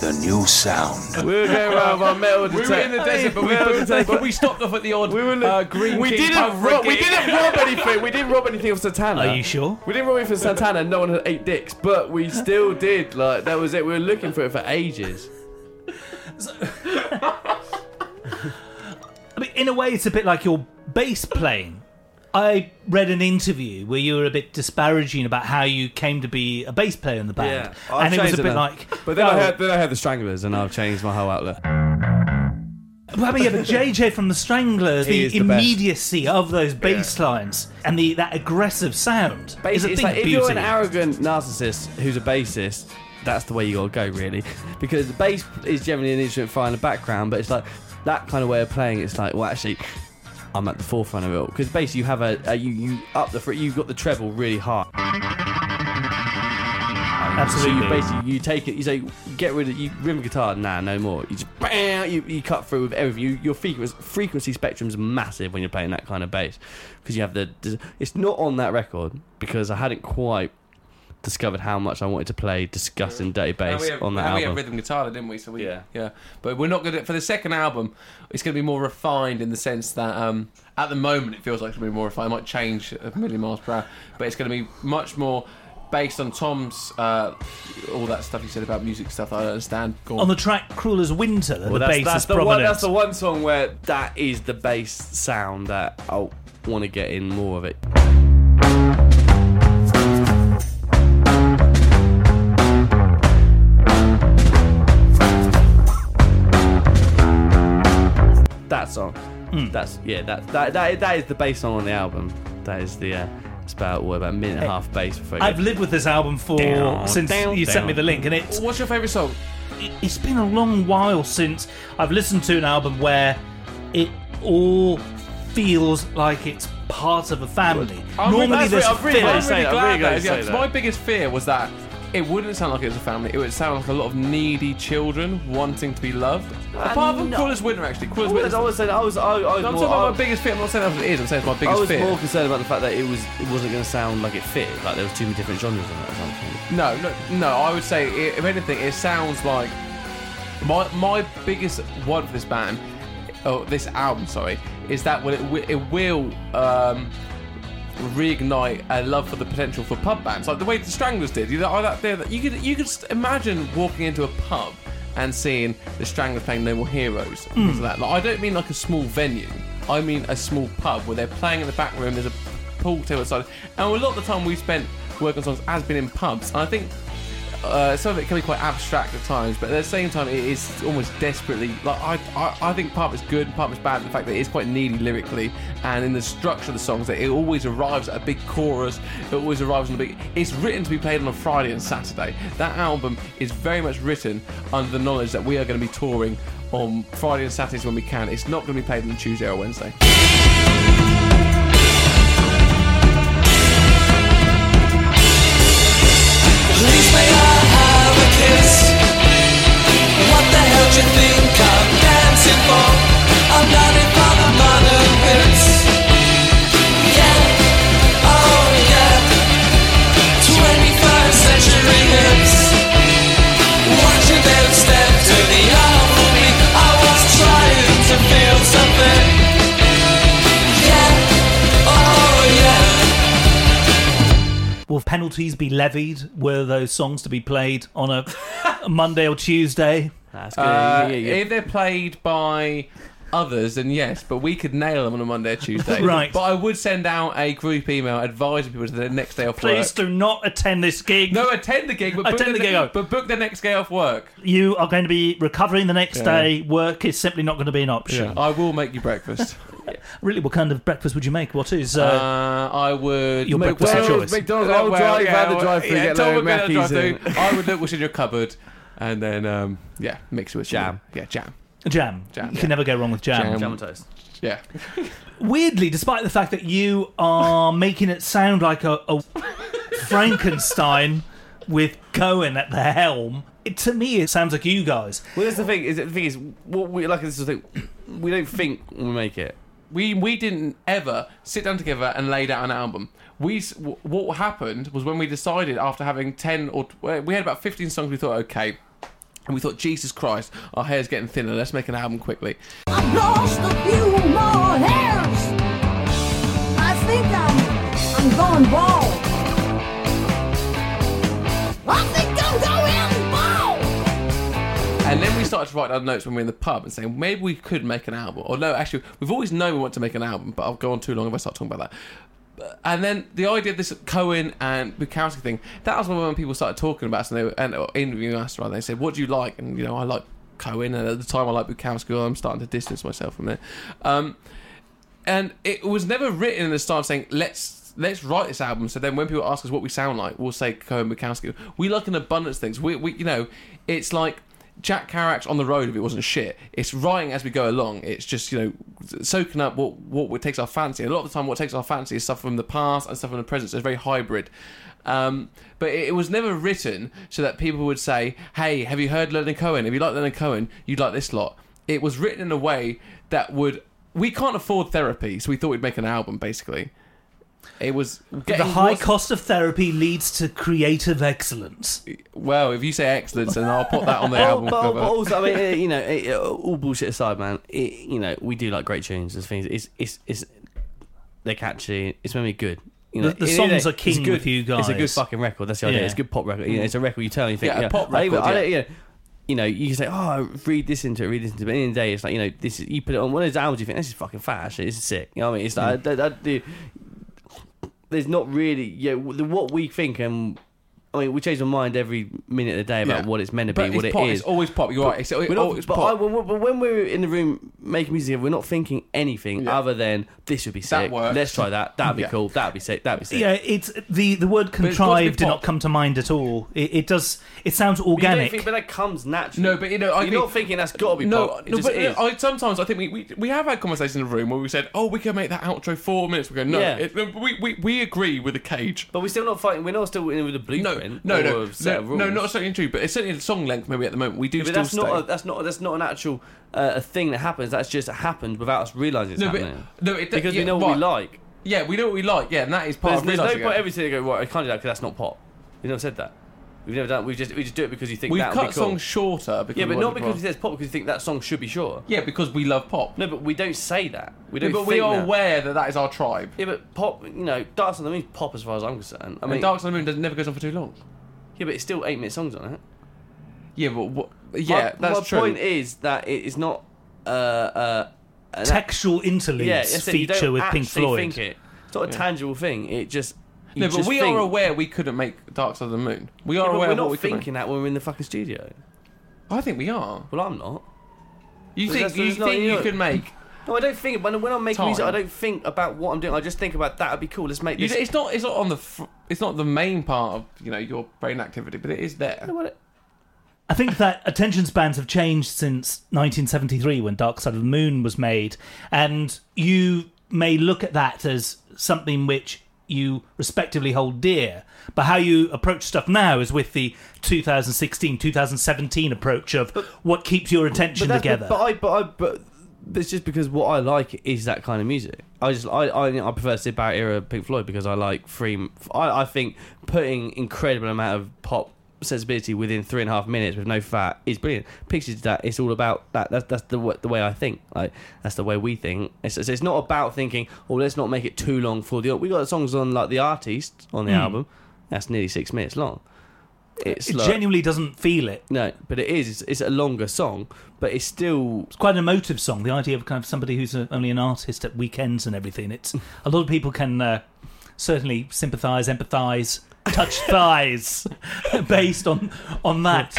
the new sound. We were going around our metal we were in the desert, but we, but, but we stopped off at the odd We were li- uh, green. we King didn't pub rob. We reggae. didn't rob anything. We didn't rob anything of Santana. Are you sure? We didn't rob anything from Santana. No one had eight dicks, but we still did. Like that was it. We were looking for it for ages. I mean, in a way, it's a bit like your bass playing. I read an interview where you were a bit disparaging about how you came to be a bass player in the band, I've and it was changed a bit now. like. But then oh, I heard then I heard the Stranglers, and I've changed my whole outlook. Well, I mean, yeah, but JJ from the Stranglers, He the is the best. immediacy of those bass lines and the that aggressive sound is a Basically, thing like of if you're an arrogant narcissist who's a bassist, that's the way you gotta go, really. Because the bass is generally an instrument far in the background, but it's like that kind of way of playing. It's like, well, actually, I'm at the forefront of it because basically you have a, a you you up the you've got the treble really high. Absolutely. So you basically you take it. You say get rid of you rhythm guitar. Nah, no more. You just bam, you, you cut through with everything. You, your frequency frequency spectrum's massive when you're playing that kind of bass because you have the. It's not on that record because I hadn't quite discovered how much I wanted to play disgusting dirty And bass we have, on that and we have rhythm guitar, didn't we? So we, Yeah. yeah. But we're not going to for the second album. It's going to be more refined in the sense that um, at the moment it feels like it's going to be more refined. It might change a million miles per hour, but it's going to be much more based on Tom's uh, all that stuff you said about music stuff. I understand. Go on. On the track "Cruel as Winter," the Well, that's, bass that's is the one. prominent. That's the one song where that is the bass sound that I want to get in more of it. That song. That's yeah. That, that that that is the bass song on the album. That is the. Uh, it's about what about a minute and a half bass before. I've get- lived with this album for Down, since down, you sent me the link, and it's What's your favourite song? it's been a long while since I've listened to an album where it all feels like it's part of a family. I'm Normally, that's there's really- I'm really, filler. I'm say really that, glad really glad that yeah, that. My biggest fear was that it wouldn't sound like it was a family. It would sound like a lot of needy children wanting to be loved. Apart from no. Cruel as Winter, actually. Cool Winter. I was saying, I was, I, I was no, I'm more, talking about I- my biggest fear. I'm not saying that's what it is. I'm saying it's my biggest fear I was fear. more concerned about the fact that it was it wasn't going to sound like it fit. Like there was too many different genres in it or something. No, no, no. I would say, i if anything, it sounds like my my biggest one for this band, oh, this album, sorry, is that well, it, it will um, reignite a love for the potential for pub bands, like the way the Stranglers did. You know, I that there, that you could you could imagine walking into a pub and seeing the Stranglers playing No More Heroes. Hmm. like that. Like, I don't mean like a small venue. I mean a small pub where they're playing in the back room. There's a pool table outside, and a lot of the time we spent working on songs has been in pubs. And I think uh, some of it can be quite abstract at times, but at the same time, it is almost desperately like I, I, I think part of it's good part of it's bad. The fact that it is quite needy lyrically, and in the structure of the songs, that it always arrives at a big chorus. It always arrives on a big. It's written to be played on a Friday and Saturday. That album is very much written under the knowledge that we are going to be touring on Friday and Saturdays when we can. It's not going to be played on Tuesday or Wednesday. I'm dancing for? I'm not in Will penalties be levied? Were those songs to be played on a, a Monday or Tuesday? That's good. Uh, yeah, yeah, yeah. If they're played by others, then yes, but we could nail them on a Monday or Tuesday. Right. But I would send out a group email advising people to the next day off Please work. do not attend this gig. No, attend the gig, but book Attend the gig, oh. but book the next day off work. You are going to be recovering the next Yeah. day. Work is simply not going to be an option. I will make you breakfast. Really, what kind of breakfast would you make? What is? uh, Uh, I would. Your make- breakfast of choice. McDonald's. I'll well, drive yeah, the drive-through. yeah, get Tom low will get a Matthews in. drive-through. I would look what's in your cupboard, and then um, yeah, mix it with Jam. some- Yeah, jam. jam. Jam, You yeah. can never go wrong with jam. Jam. Jam and toast. Yeah. Weirdly, despite the fact that you are making it sound like a, a Frankenstein with Cohen at the helm, it, to me it sounds like you guys. Well, that's the thing. Is the thing is what we like. This is the thing. We don't think when we make it. We we didn't ever sit down together and laid out an album. We what happened was when we decided after having ten or we had about fifteen songs. We thought okay. And we thought, Jesus Christ, our hair's getting thinner. Let's make an album quickly. I've lost a few more hairs. I think I'm I'm going bald. And then we started to write down notes when we were in the pub and saying maybe we could make an album. Or no, actually, we've always known we want to make an album, but I'll go on too long if I start talking about that. And then the idea of this Cohen and Bukowski thing, that was when people started talking about us and they were and, interviewing us, rather. They said, What do you like? And, you know, I like Cohen, and at the time I like Bukowski, I'm starting to distance myself from it. Um, and it was never written in the of saying let's let's write this album. So then when people ask us what we sound like, we'll say Cohen Bukowski. We like an abundance of things. We, we you know, it's like Jack Kerouac's on the road if it wasn't shit. It's writing as we go along. It's just you know soaking up what what takes our fancy. A lot of the time, what takes our fancy is stuff from the past and stuff from the present. So it's very hybrid. Um, but it, it was never written so that people would say, "Hey, have you heard Leonard Cohen? If you like Leonard Cohen, you'd like this lot." It was written in a way that would. We can't afford therapy, so we thought we'd make an album, basically. It was the high what's- cost of therapy leads to creative excellence. Well, if you say excellence, then I'll put that on the album but, cover. but also, I mean, you know, it, all bullshit aside, man. It, you know, we do like great tunes. There's things. It's it's it's they're catchy. It's meant to be good. You know, The- the It- it- songs are a king good, with you It's a good fucking record. That's the idea. Yeah. It's a good pop record. You know, it's a record you tell you think. Yeah, a you know, pop I even- record, I yeah. don't- you know, you know, you can say, "Oh, read this into it, read this into it." But at the end the day, it's like you know, this is you put it on one of those albums. You think this is fucking fat. Actually, this is sick. You know what I mean? It's like hmm. that, that, the, there's not really yeah the, what we think and. I mean, we change our mind every minute of the day about Yeah. what it's meant to But be, what it's it pop. is. It's always pop. You're right. It's, We're it's not- always but, pop. I, when, but when we're in the room making music, we're not thinking anything Yeah. other than this would be sick. works. Let's try that. That'd be Yeah. cool. That'd be sick. That'd be sick. Yeah, it's the the word it's got to be contrived did pop. not come to mind at all. It, it does. It sounds But you don't organic. think, but that comes naturally. No, but you know, I you're think- not thinking that's got to be no, pop. It no, just but is. I, sometimes I think we, we we have had conversations in the room where we said, "Oh, we can make that outro four minutes." We go, "No, Yeah. it, we, we we agree with the cage." but we're still not fighting. We're not still in with the No, blueprint. no, no, no, of rules. no, not certainly true. But it's certainly the song length. Maybe at the moment we do But still that's stay. not. A, that's not. That's not an actual uh, a thing that happens. That's just happened without us realizing it's no, but no, it, because yeah, we know what we like. Yeah, we know what we like. Yeah, and that is part There's, of there's no point every you go, right, I can't do that because that's not pop. We've never said that. We've never done. We just we just do it because you think We've that would cut be cool. songs shorter because yeah, but we not want because to- it says pop. Because you think that song should be short. yeah, because we love pop. No, but we don't say that. We don't. but we think are that. aware that that is our tribe. Yeah, but pop. You know, Dark Side of the Moon's pop as far as I'm concerned. I I mean, mean, Dark Side of the Moon does, never goes on for too long. yeah, but it's still eight minute songs on it. Yeah, but what, yeah, my, that's my true. point is that it is not. Uh, uh, an Textual interludes yeah, I said you feature with Pink actually Floyd. Think it. It's not a tangible thing. It just. You no, but we think- are aware we couldn't make Dark Side of the Moon. We are Yeah, but aware we're of what not we could thinking that when we're in the fucking studio. I think we are. Well, I'm not. You But think you that's not- think you you could make? No, I don't think. When, when I'm making music, I don't think about what I'm doing. I just think about that would be cool. Let's make You, this. it's not. It's not on the. Fr- it's not the main part of you know your brain activity, but it is there. No, what- I think that attention spans have changed since 1973 when Dark Side of the Moon was made, and you may look at that as something which you respectively hold dear. But how you approach stuff now is with the 2016 2017 approach of what keeps your attention that's- together. But, I, but I, but it's just because what I like is that kind of music. I just, I, I, I prefer Syd Barrett era Pink Floyd because I like free. I, I think putting incredible amount of pop sensibility within three and a half minutes with no fat is brilliant. Pictures that it's all about that. That's that's the the way I think. Like that's the way we think. It's, it's, not about thinking. Oh, let's not make it too long for the. We got songs on like the artist on the album. That's nearly six minutes long. It's it like- genuinely doesn't feel it. no, but it is. It's, it's a longer song, but it's still. It's quite an emotive song. The idea of kind of somebody who's a, only an artist at weekends and everything. It's a lot of people can uh, certainly sympathise, empathise, touch thighs based on on that.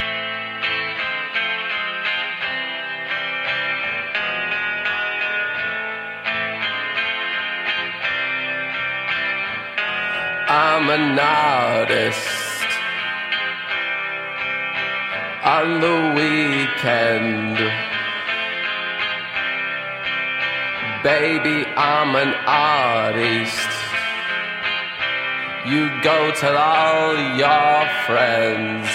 I'm an artist on the weekend. Baby, I'm an artist. You go tell all your friends.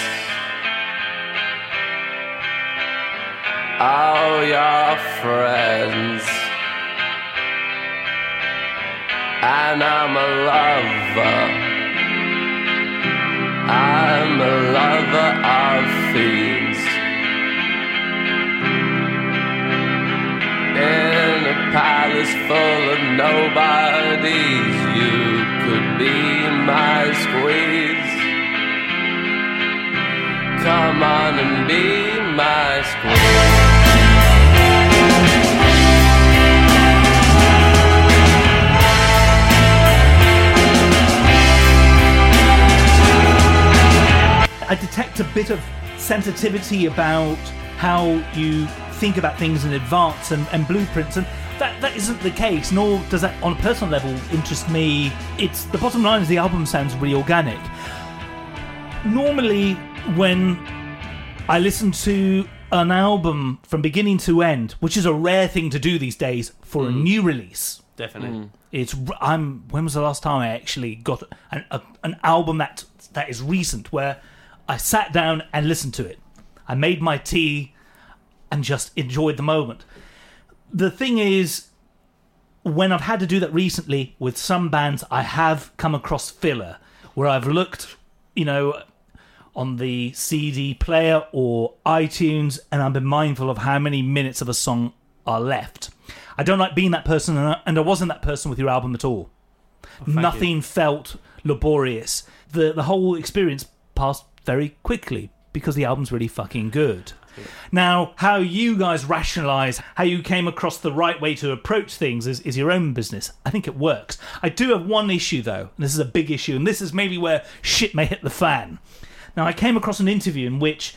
All your friends. And I'm a lover. I'm a lover of things. In a palace full of nobodies, you be my squeeze. Come on and be my squeeze. I detect a bit of sensitivity about how you think about things in advance and, and blueprints, and that, that isn't the case, nor does that, on a personal level, interest me. It's the bottom line is the album sounds really organic. Normally, when I listen to an album from beginning to end, which is a rare thing to do these days for a mm. new release, Definitely. Mm. it's I'm. When was the last time I actually got an a, an album that that is recent where I sat down and listened to it? I made my tea and just enjoyed the moment. The thing is, when I've had to do that recently with some bands, I have come across filler where I've looked, you know, on the CD player or iTunes, and I've been mindful of how many minutes of a song are left. I don't like being that person, and I, wasn't that person with your album at all. Oh, Nothing felt laborious. The the whole experience passed very quickly because the album's really fucking good. Now, how you guys rationalize how you came across the right way to approach things is, is your own business. I think it works. I do have one issue, though, and this is a big issue, and this is maybe where shit may hit the fan. Now, I came across an interview in which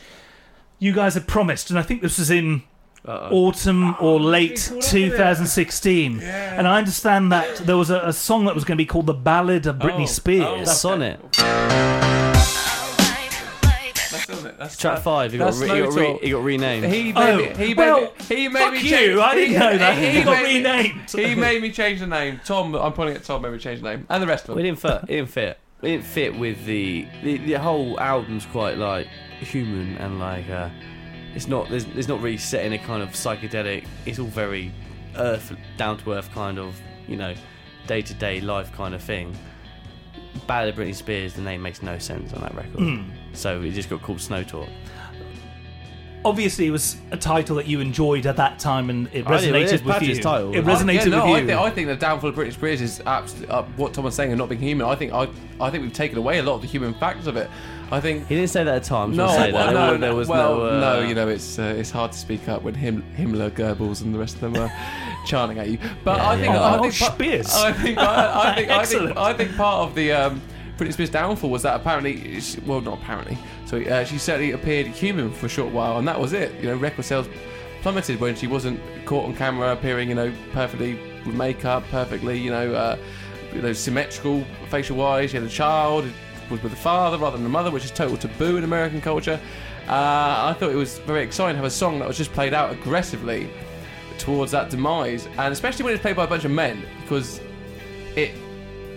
you guys had promised, and I think this was in autumn or late 2016. And I understand that there was a, a song that was going to be called The Ballad of Britney Oh, Spears. Oh, that's on it. That's on it. That's Track five. He got, That's re- he got, re- he got renamed. He made Oh, me, he made well, me, he made fuck me you, change- I didn't he- know that. He got me- renamed. He made me change the name. Tom, I'm pointing at Tom. Made me change the name, and the rest of We didn't fit. It didn't fit. It didn't fit with the the, the whole album's quite like human and like uh, it's not. There's, there's not really set in a kind of psychedelic. It's all very earth, down to earth kind of you know, day to day life kind of thing. Ballad of Britney Spears. The name makes no sense on that record. Hmm. So it just got called Snow Talk. Obviously, it was a title that you enjoyed at that time, and it I did, resonated with Patty's you. title. It I- resonated yeah, no, with I you. think, I think the downfall of Britney Spears is absolutely uh, what Tom was saying and not being human. I think I, I think we've taken away a lot of the human factors of it. I think He didn't say that at times. time. no, say that. well, There no, was- there was well, no. Uh, no, you know, it's uh, it's hard to speak up when Him, Himmler, Goebbels, and the rest of them are chanting at you. But Yeah, I think, yeah. I Oh, think, pa- Spears. I think, I, I think, I think, Excellent. I think part of the um, Britney Spears' downfall was that apparently, she- well, not apparently, so uh, she certainly appeared human for a short while, and that was it. You know, record sales plummeted when she wasn't caught on camera appearing, you know, perfectly with makeup, perfectly, you know, uh, you know, symmetrical facial wise. She had a child, was with the father rather than the mother, which is total taboo in American culture. Uh, I thought it was very exciting to have a song that was just played out aggressively towards that demise, and especially when it's played by a bunch of men, because it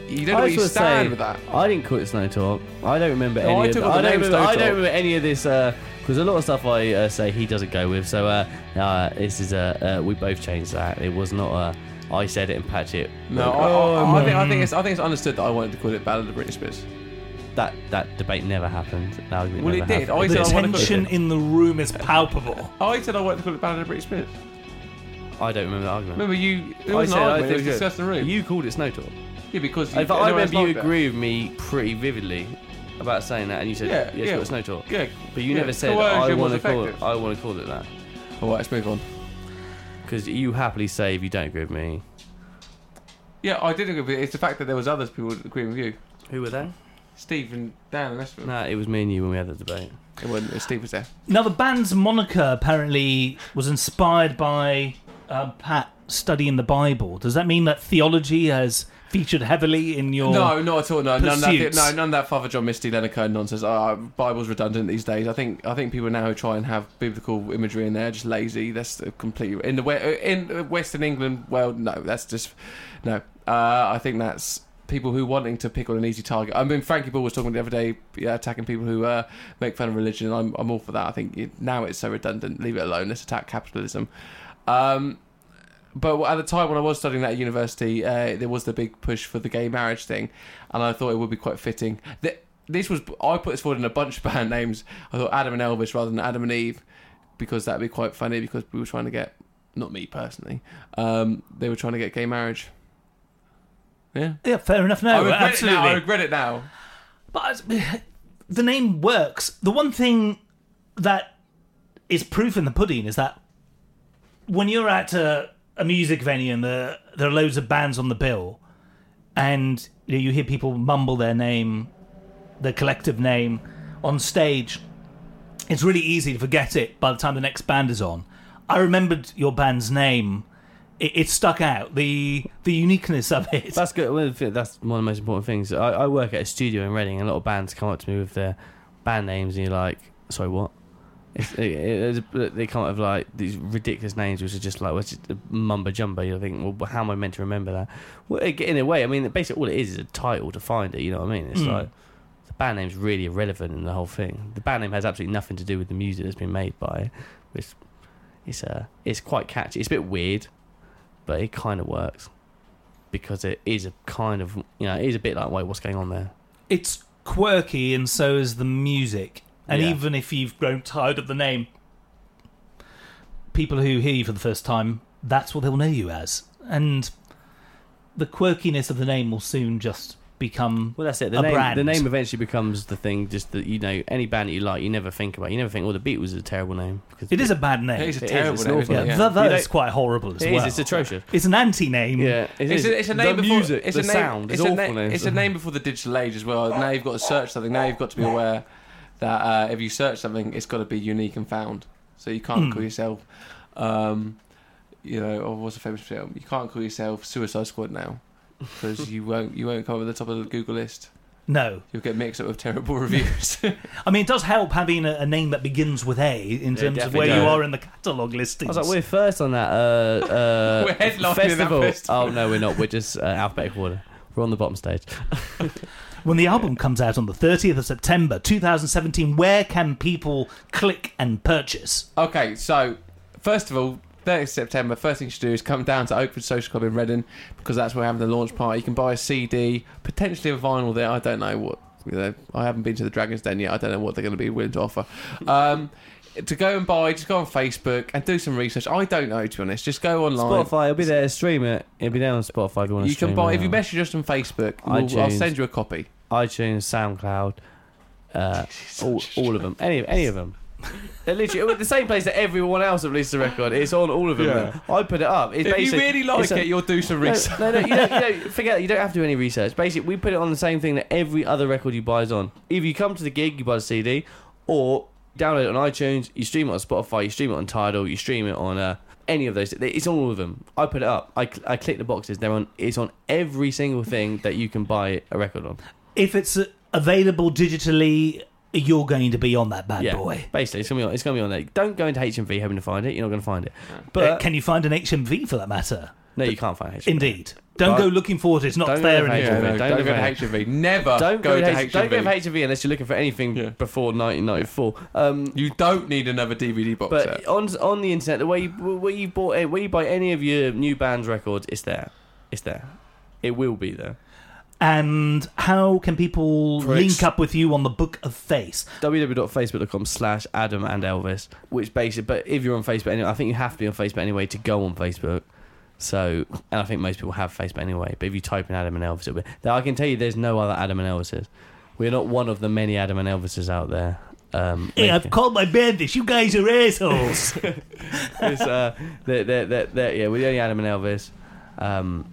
you don't know I where you just wanna stand say, with that. I didn't call it Snow Talk. I don't remember No, any. I of took the, the I, don't name remember, Snow I don't Talk. remember any of this because a lot of stuff I uh, say he doesn't go with. So uh, uh, this is uh, uh, we both changed that. It was not. Uh, I said it and Patch it. No, I, I, I, think, I think it's I think it's understood that I wanted to call it Ballad of Britney Spears. that that debate never happened. That argument Well, it never did. happened. I the said I wanted to- tension in the room is palpable. I said I wanted to call it Ballad of Britney Spears. I don't remember the argument. Remember you? It I was an said I argument. It was think discussed in the room. You called it Snow Talk. Yeah, because In fact, I remember you agree with me pretty vividly about saying that, and you said, Yeah, "Yeah, it's yeah. got Snow Talk." Yeah, But you yeah. never said, "I want to call it." I want to call it that All right, let's move on. because you happily say if you don't agree with me. Yeah, I did agree with it. It's the fact that there was others people agreeing with you. Who were they? Steve and Dan and the rest of. Nah, it was me and you when we had the debate. It wasn't. It, Steve was there. Now, the band's moniker apparently was inspired by uh, Pat studying the Bible. Does that mean that theology has featured heavily in your? No, not at all. No, none of, that, pursuits. no, none of that Father John Misty Leonard Cohen nonsense. Oh, Bible's redundant these days. I think I think people now who try and have biblical imagery in there are just lazy. That's uh, completely in the we- in Western England. Well, no, that's just no. Uh, I think that's people who wanting to pick on an easy target. I mean, Frankie Boyle was talking the other day, yeah, attacking people who uh, make fun of religion. I'm I'm all for that. I think it, now it's so redundant. Leave it alone. Let's attack capitalism. Um, but at the time when I was studying that at university, uh, there was the big push for the gay marriage thing, and I thought it would be quite fitting. Th- This was I put this forward in a bunch of band names. I thought Adam and Elvis rather than Adam and Eve, because that'd be quite funny. Because we were trying to get, not me personally, um, they were trying to get gay marriage. Yeah, Yeah, fair enough. No, I regret absolutely. it now. I regret it now. But the name works. The one thing that is proof in the pudding is that when you're at a, a music venue and the, there are loads of bands on the bill, and you, know, you hear people mumble their name, their collective name on stage, it's really easy to forget it by the time the next band is on. I remembered your band's name. It, it stuck out. The the uniqueness of it. That's good. That's one of the most important things. I, I work at a studio in Reading, and a lot of bands come up to me with their band names, and you're like, "Sorry, what?" It's, it, it, they come up with like these ridiculous names, which are just like, "What's mumbo jumbo?" You think, "Well, how am I meant to remember that?" Well, in a way, I mean, basically, all it is is a title to find it. You know what I mean? It's Mm. like the band name's really irrelevant in the whole thing. The band name has absolutely nothing to do with the music that's been made by it. It's it's uh, it's quite catchy. It's a bit weird, but it kind of works. because it is a kind of you know it is a bit like wait what's going on there. It's quirky, and so is the music. And Yeah. even if you've grown tired of the name, people who hear you for the first time, that's what they'll know you as. And the quirkiness of the name will soon just become Well, that's it. The a name, brand. the name eventually becomes the thing. Just that you know, any band that you like, you never think about. You never think, "Well, the Beatles is a terrible name." Because It is a bad name. It is a It is, terrible it's an name, awful isn't yeah, that, that You is don't- quite horrible as It is, well. It's atrocious. It's an anti-name. Yeah, it It's a, it's a the before, music, it's the a name, sound, it's it's a awful. na- it's a name before the digital age as well. Now you've got to search something. Now you've got to be aware that uh, if you search something, it's got to be unique and found. So you can't Hmm. call yourself, um, you know, or what's a famous film? You can't call yourself Suicide Squad now because you won't you won't come over the top of the Google list. No. You'll get mixed up with terrible reviews. I mean, it does help having a, a name that begins with A in terms of where definitely you are in the catalogue listing. I was like, we're first on that uh, uh, We're headlining that festival. festival. Oh no, we're not. We're just uh, alphabetical order. We're on the bottom stage. When the album comes out on the 30th of September 2017, where can people click and purchase? Okay, so first of all, 30th September, first thing you should do is come down to Oakford Social Club in Reading because that's where we're having the launch party. You can buy a CD, potentially a vinyl there. I don't know what. You know, I haven't been to the Dragon's Den yet. I don't know what they're going to be willing to offer. Um, to go and buy, just go on Facebook and do some research. I don't know, to be honest. Just go online. Spotify, it'll be there. Stream it. It'll be there on Spotify. If you want to You can buy it if you message us on Facebook. We'll, I'll iTunes. send you a copy. iTunes, SoundCloud, uh, all, all of them. Any any of them. They're literally the same place that everyone else that releases a record. It's on all of them. Yeah. I put it up. It's If you basically- really like it's a- it, you'll do some No, research. No, no, you don't, you don't forget. You don't have to do any research. Basically, we put it on the same thing that every other record you buy is on. Either you come to the gig, you buy the CD, or download it on iTunes. You stream it on Spotify. You stream it on Tidal. You stream it on uh, any of those. It's on all of them. I put it up. I, cl- I click the boxes. They're on. It's on every single thing that you can buy a record on. If it's uh, available digitally, you're going to be on that bad yeah, boy. basically, it's gonna be on. It's gonna be on there. Don't go into HMV hoping to find it. You're not gonna find it. But But can you find an HMV for that matter? No, you can't find HMV. Indeed. Don't But- go looking for it. It's not Don't there go to anymore. Yeah, no, Don't don't, go go to to HMV. Never Don't go, go, to to HMV. H- don't go to HMV unless you're looking for anything Yeah. before 1994. Um, You don't need another DVD box But set. on on the internet, the way you where you bought it, where you buy any of your new band's records, it's there. It's there. It will be there. And how can people For link up with you on the Book of Face? www.facebook.com slash Adam and Elvis. Which basically, but if you're on Facebook, anyway, I think you have to be on Facebook anyway to go on Facebook. So, and I think most people have Facebook anyway. But if you type in Adam and Elvis, it'll be. Now, I can tell you, there's no other Adam and Elvises. We're not one of the many Adam and Elvises out there. Um, Hey, I've called my band this. You guys are assholes. it's, uh, they're, they're, they're, yeah, we're the only Adam and Elvis. Um,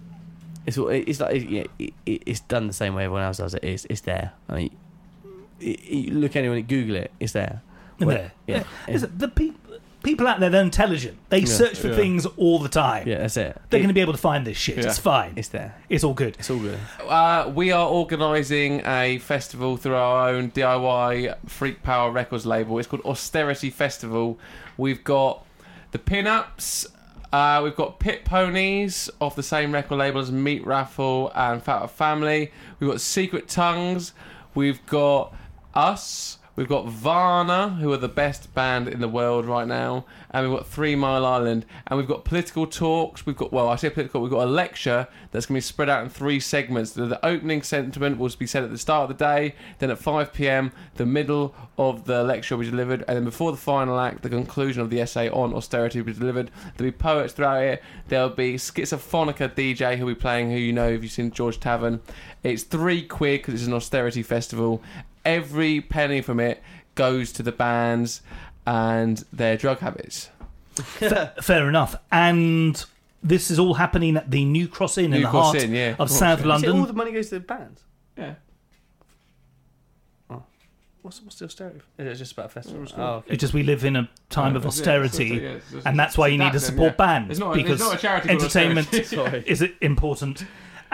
it's it's like it, yeah, it, it- it's done the same way everyone else does it. It's it's there. I mean, it, look anyone, Google it. It's there. Well, there. Yeah, Listen, the pe- people out there, they're intelligent. They Yeah. search for Yeah. things all the time. yeah, that's it. They're It- going to be able to find this shit. Yeah. It's fine. It's there. It's all good. It's all good. Uh, we are organising a festival through our own DIY Freak Power Records label. It's called Austerity Festival. We've got the Pin-Ups. Uh, we've got Pit Ponies off the same record label as Meat Raffle and Fat Up Family. We've got Secret Tongues. We've got us. We've got Varna, who are the best band in the world right now, and we've got Three Mile Island, and we've got political talks. We've got well, I say political. We've got a lecture that's going to be spread out in three segments. The, opening sentiment will be said at the start of the day, then at 5 p.m. the middle of the lecture will be delivered, and then before the final act, the conclusion of the essay on austerity will be delivered. There'll be poets throughout it. There'll be Schizophonica DJ who'll be playing, who you know if you've seen George Tavern. It's three quid because it's an austerity festival. Every penny from it goes to the bands and their drug habits. Fair enough. And this is all happening at the New Cross Inn in New the Cross heart Inn, yeah. of Cross South Inn. London. all the money goes to the bands. Yeah. Oh. What's what's the austerity? It's just about festivals. Oh, Oh, okay. It's just we live in a time Yeah, of austerity, it, yeah. It's just- and that's why you need to it's support yeah. bands It's not- it's because not a charity called entertainment austerity. is important.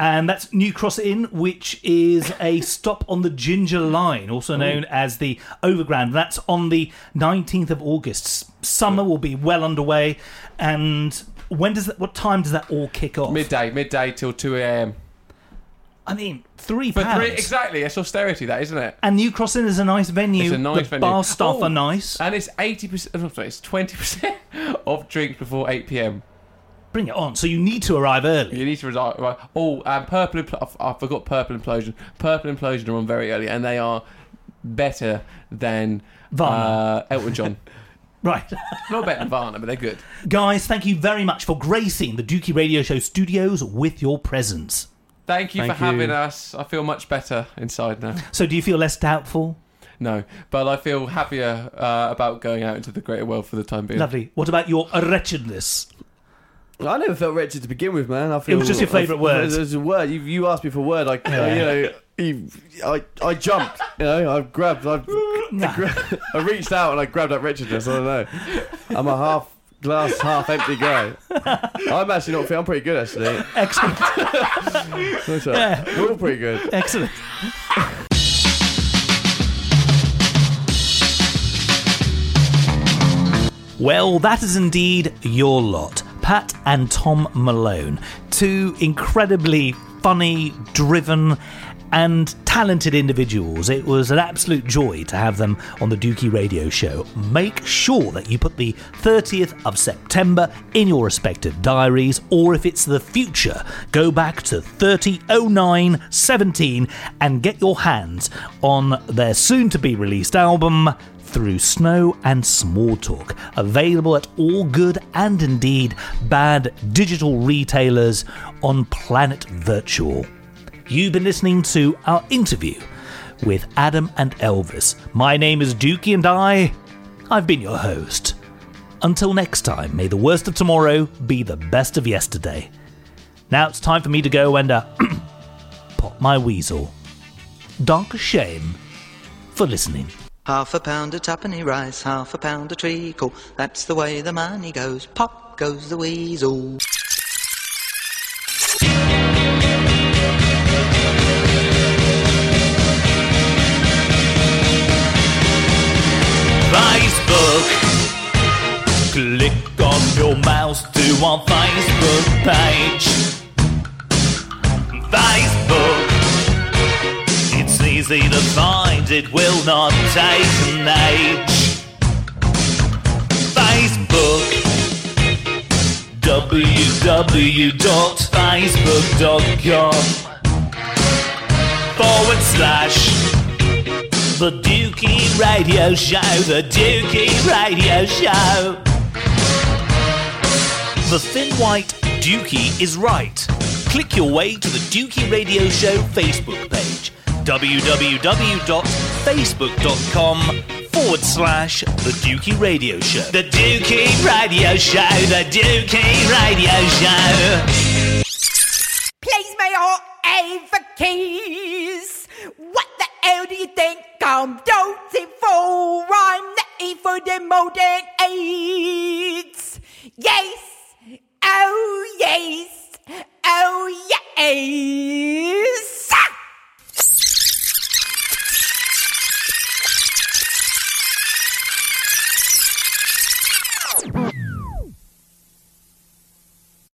And that's New Cross Inn, which is a stop on the Ginger Line, also oh. known as the Overground. That's on the 19th of August. Summer will be well underway, and when does that? What time does that all kick off? Midday, midday till 2 a.m. I mean, three For pounds. three, exactly. It's austerity, that isn't it? And New Cross Inn is a nice venue. It's a nice the venue. bar staff Oh, are nice. And it's 80%, oh, sorry, it's 20% of drinks before 8 p.m. Bring it on. So you need to arrive early. You need to reside. Right. Oh, um, purple. Impl- I forgot purple implosion. Purple implosion are on very early, and they are better than Varna. uh, Elton John. Right. Not better than Varna, but they're good. Guys, thank you very much for gracing the Dukey Radio Show studios with your presence. Thank you Thank for having us. I feel much better inside now. So do you feel less doubtful? No, but I feel happier uh, about going out into the greater world for the time being. Lovely. What about your wretchedness? I never felt wretched to begin with, man. I feel was just your favourite I- word. There's a word. You, you asked me for a word. I, Yeah. you know, you, I, I jumped. You know, I grabbed. I, I, gra- I reached out and I grabbed that wretchedness. I don't know. I'm a half glass, half empty guy. I'm actually not. Feeling I'm pretty good actually. Excellent. What's up? We're all pretty good. Excellent. Well, that is indeed your lot. Pat and Tom Malone. Two incredibly funny, driven, and talented individuals. It was an absolute joy to have them on the Dukey Radio Show. Make sure that you put the 30th of September in your respective diaries, or if it's the future, go back to 300917 and get your hands on their soon to be released album. Through Snow and Small Talk, available at all good and indeed bad digital retailers on Planet Virtual. You've been listening to our interview with Adam and Elvis. My name is Dukey and I, I've been your host. Until next time, may the worst of tomorrow be the best of yesterday. Now it's time for me to go and uh, pop my weasel. Donk shame for listening. Half a pound of tuppenny rice, half a pound of treacle. That's the way the money goes. Pop goes the weasel. Facebook. Click on your mouse to our Facebook page. Easy to find, it will not take an age. Facebook. www.facebook.com forward slash the Dukey Radio Show, the Dukey Radio Show. The thin white Dukey is right. Click your way to the Dukey Radio Show Facebook page www.facebook.com forward slash the Dukey Radio Show. The Dukey Radio Show, the Dukey Radio Show. Please may I have the keys? What the hell do you think I'm doting for? I'm the E for the modern AIDS. Yes, oh yes, oh yes.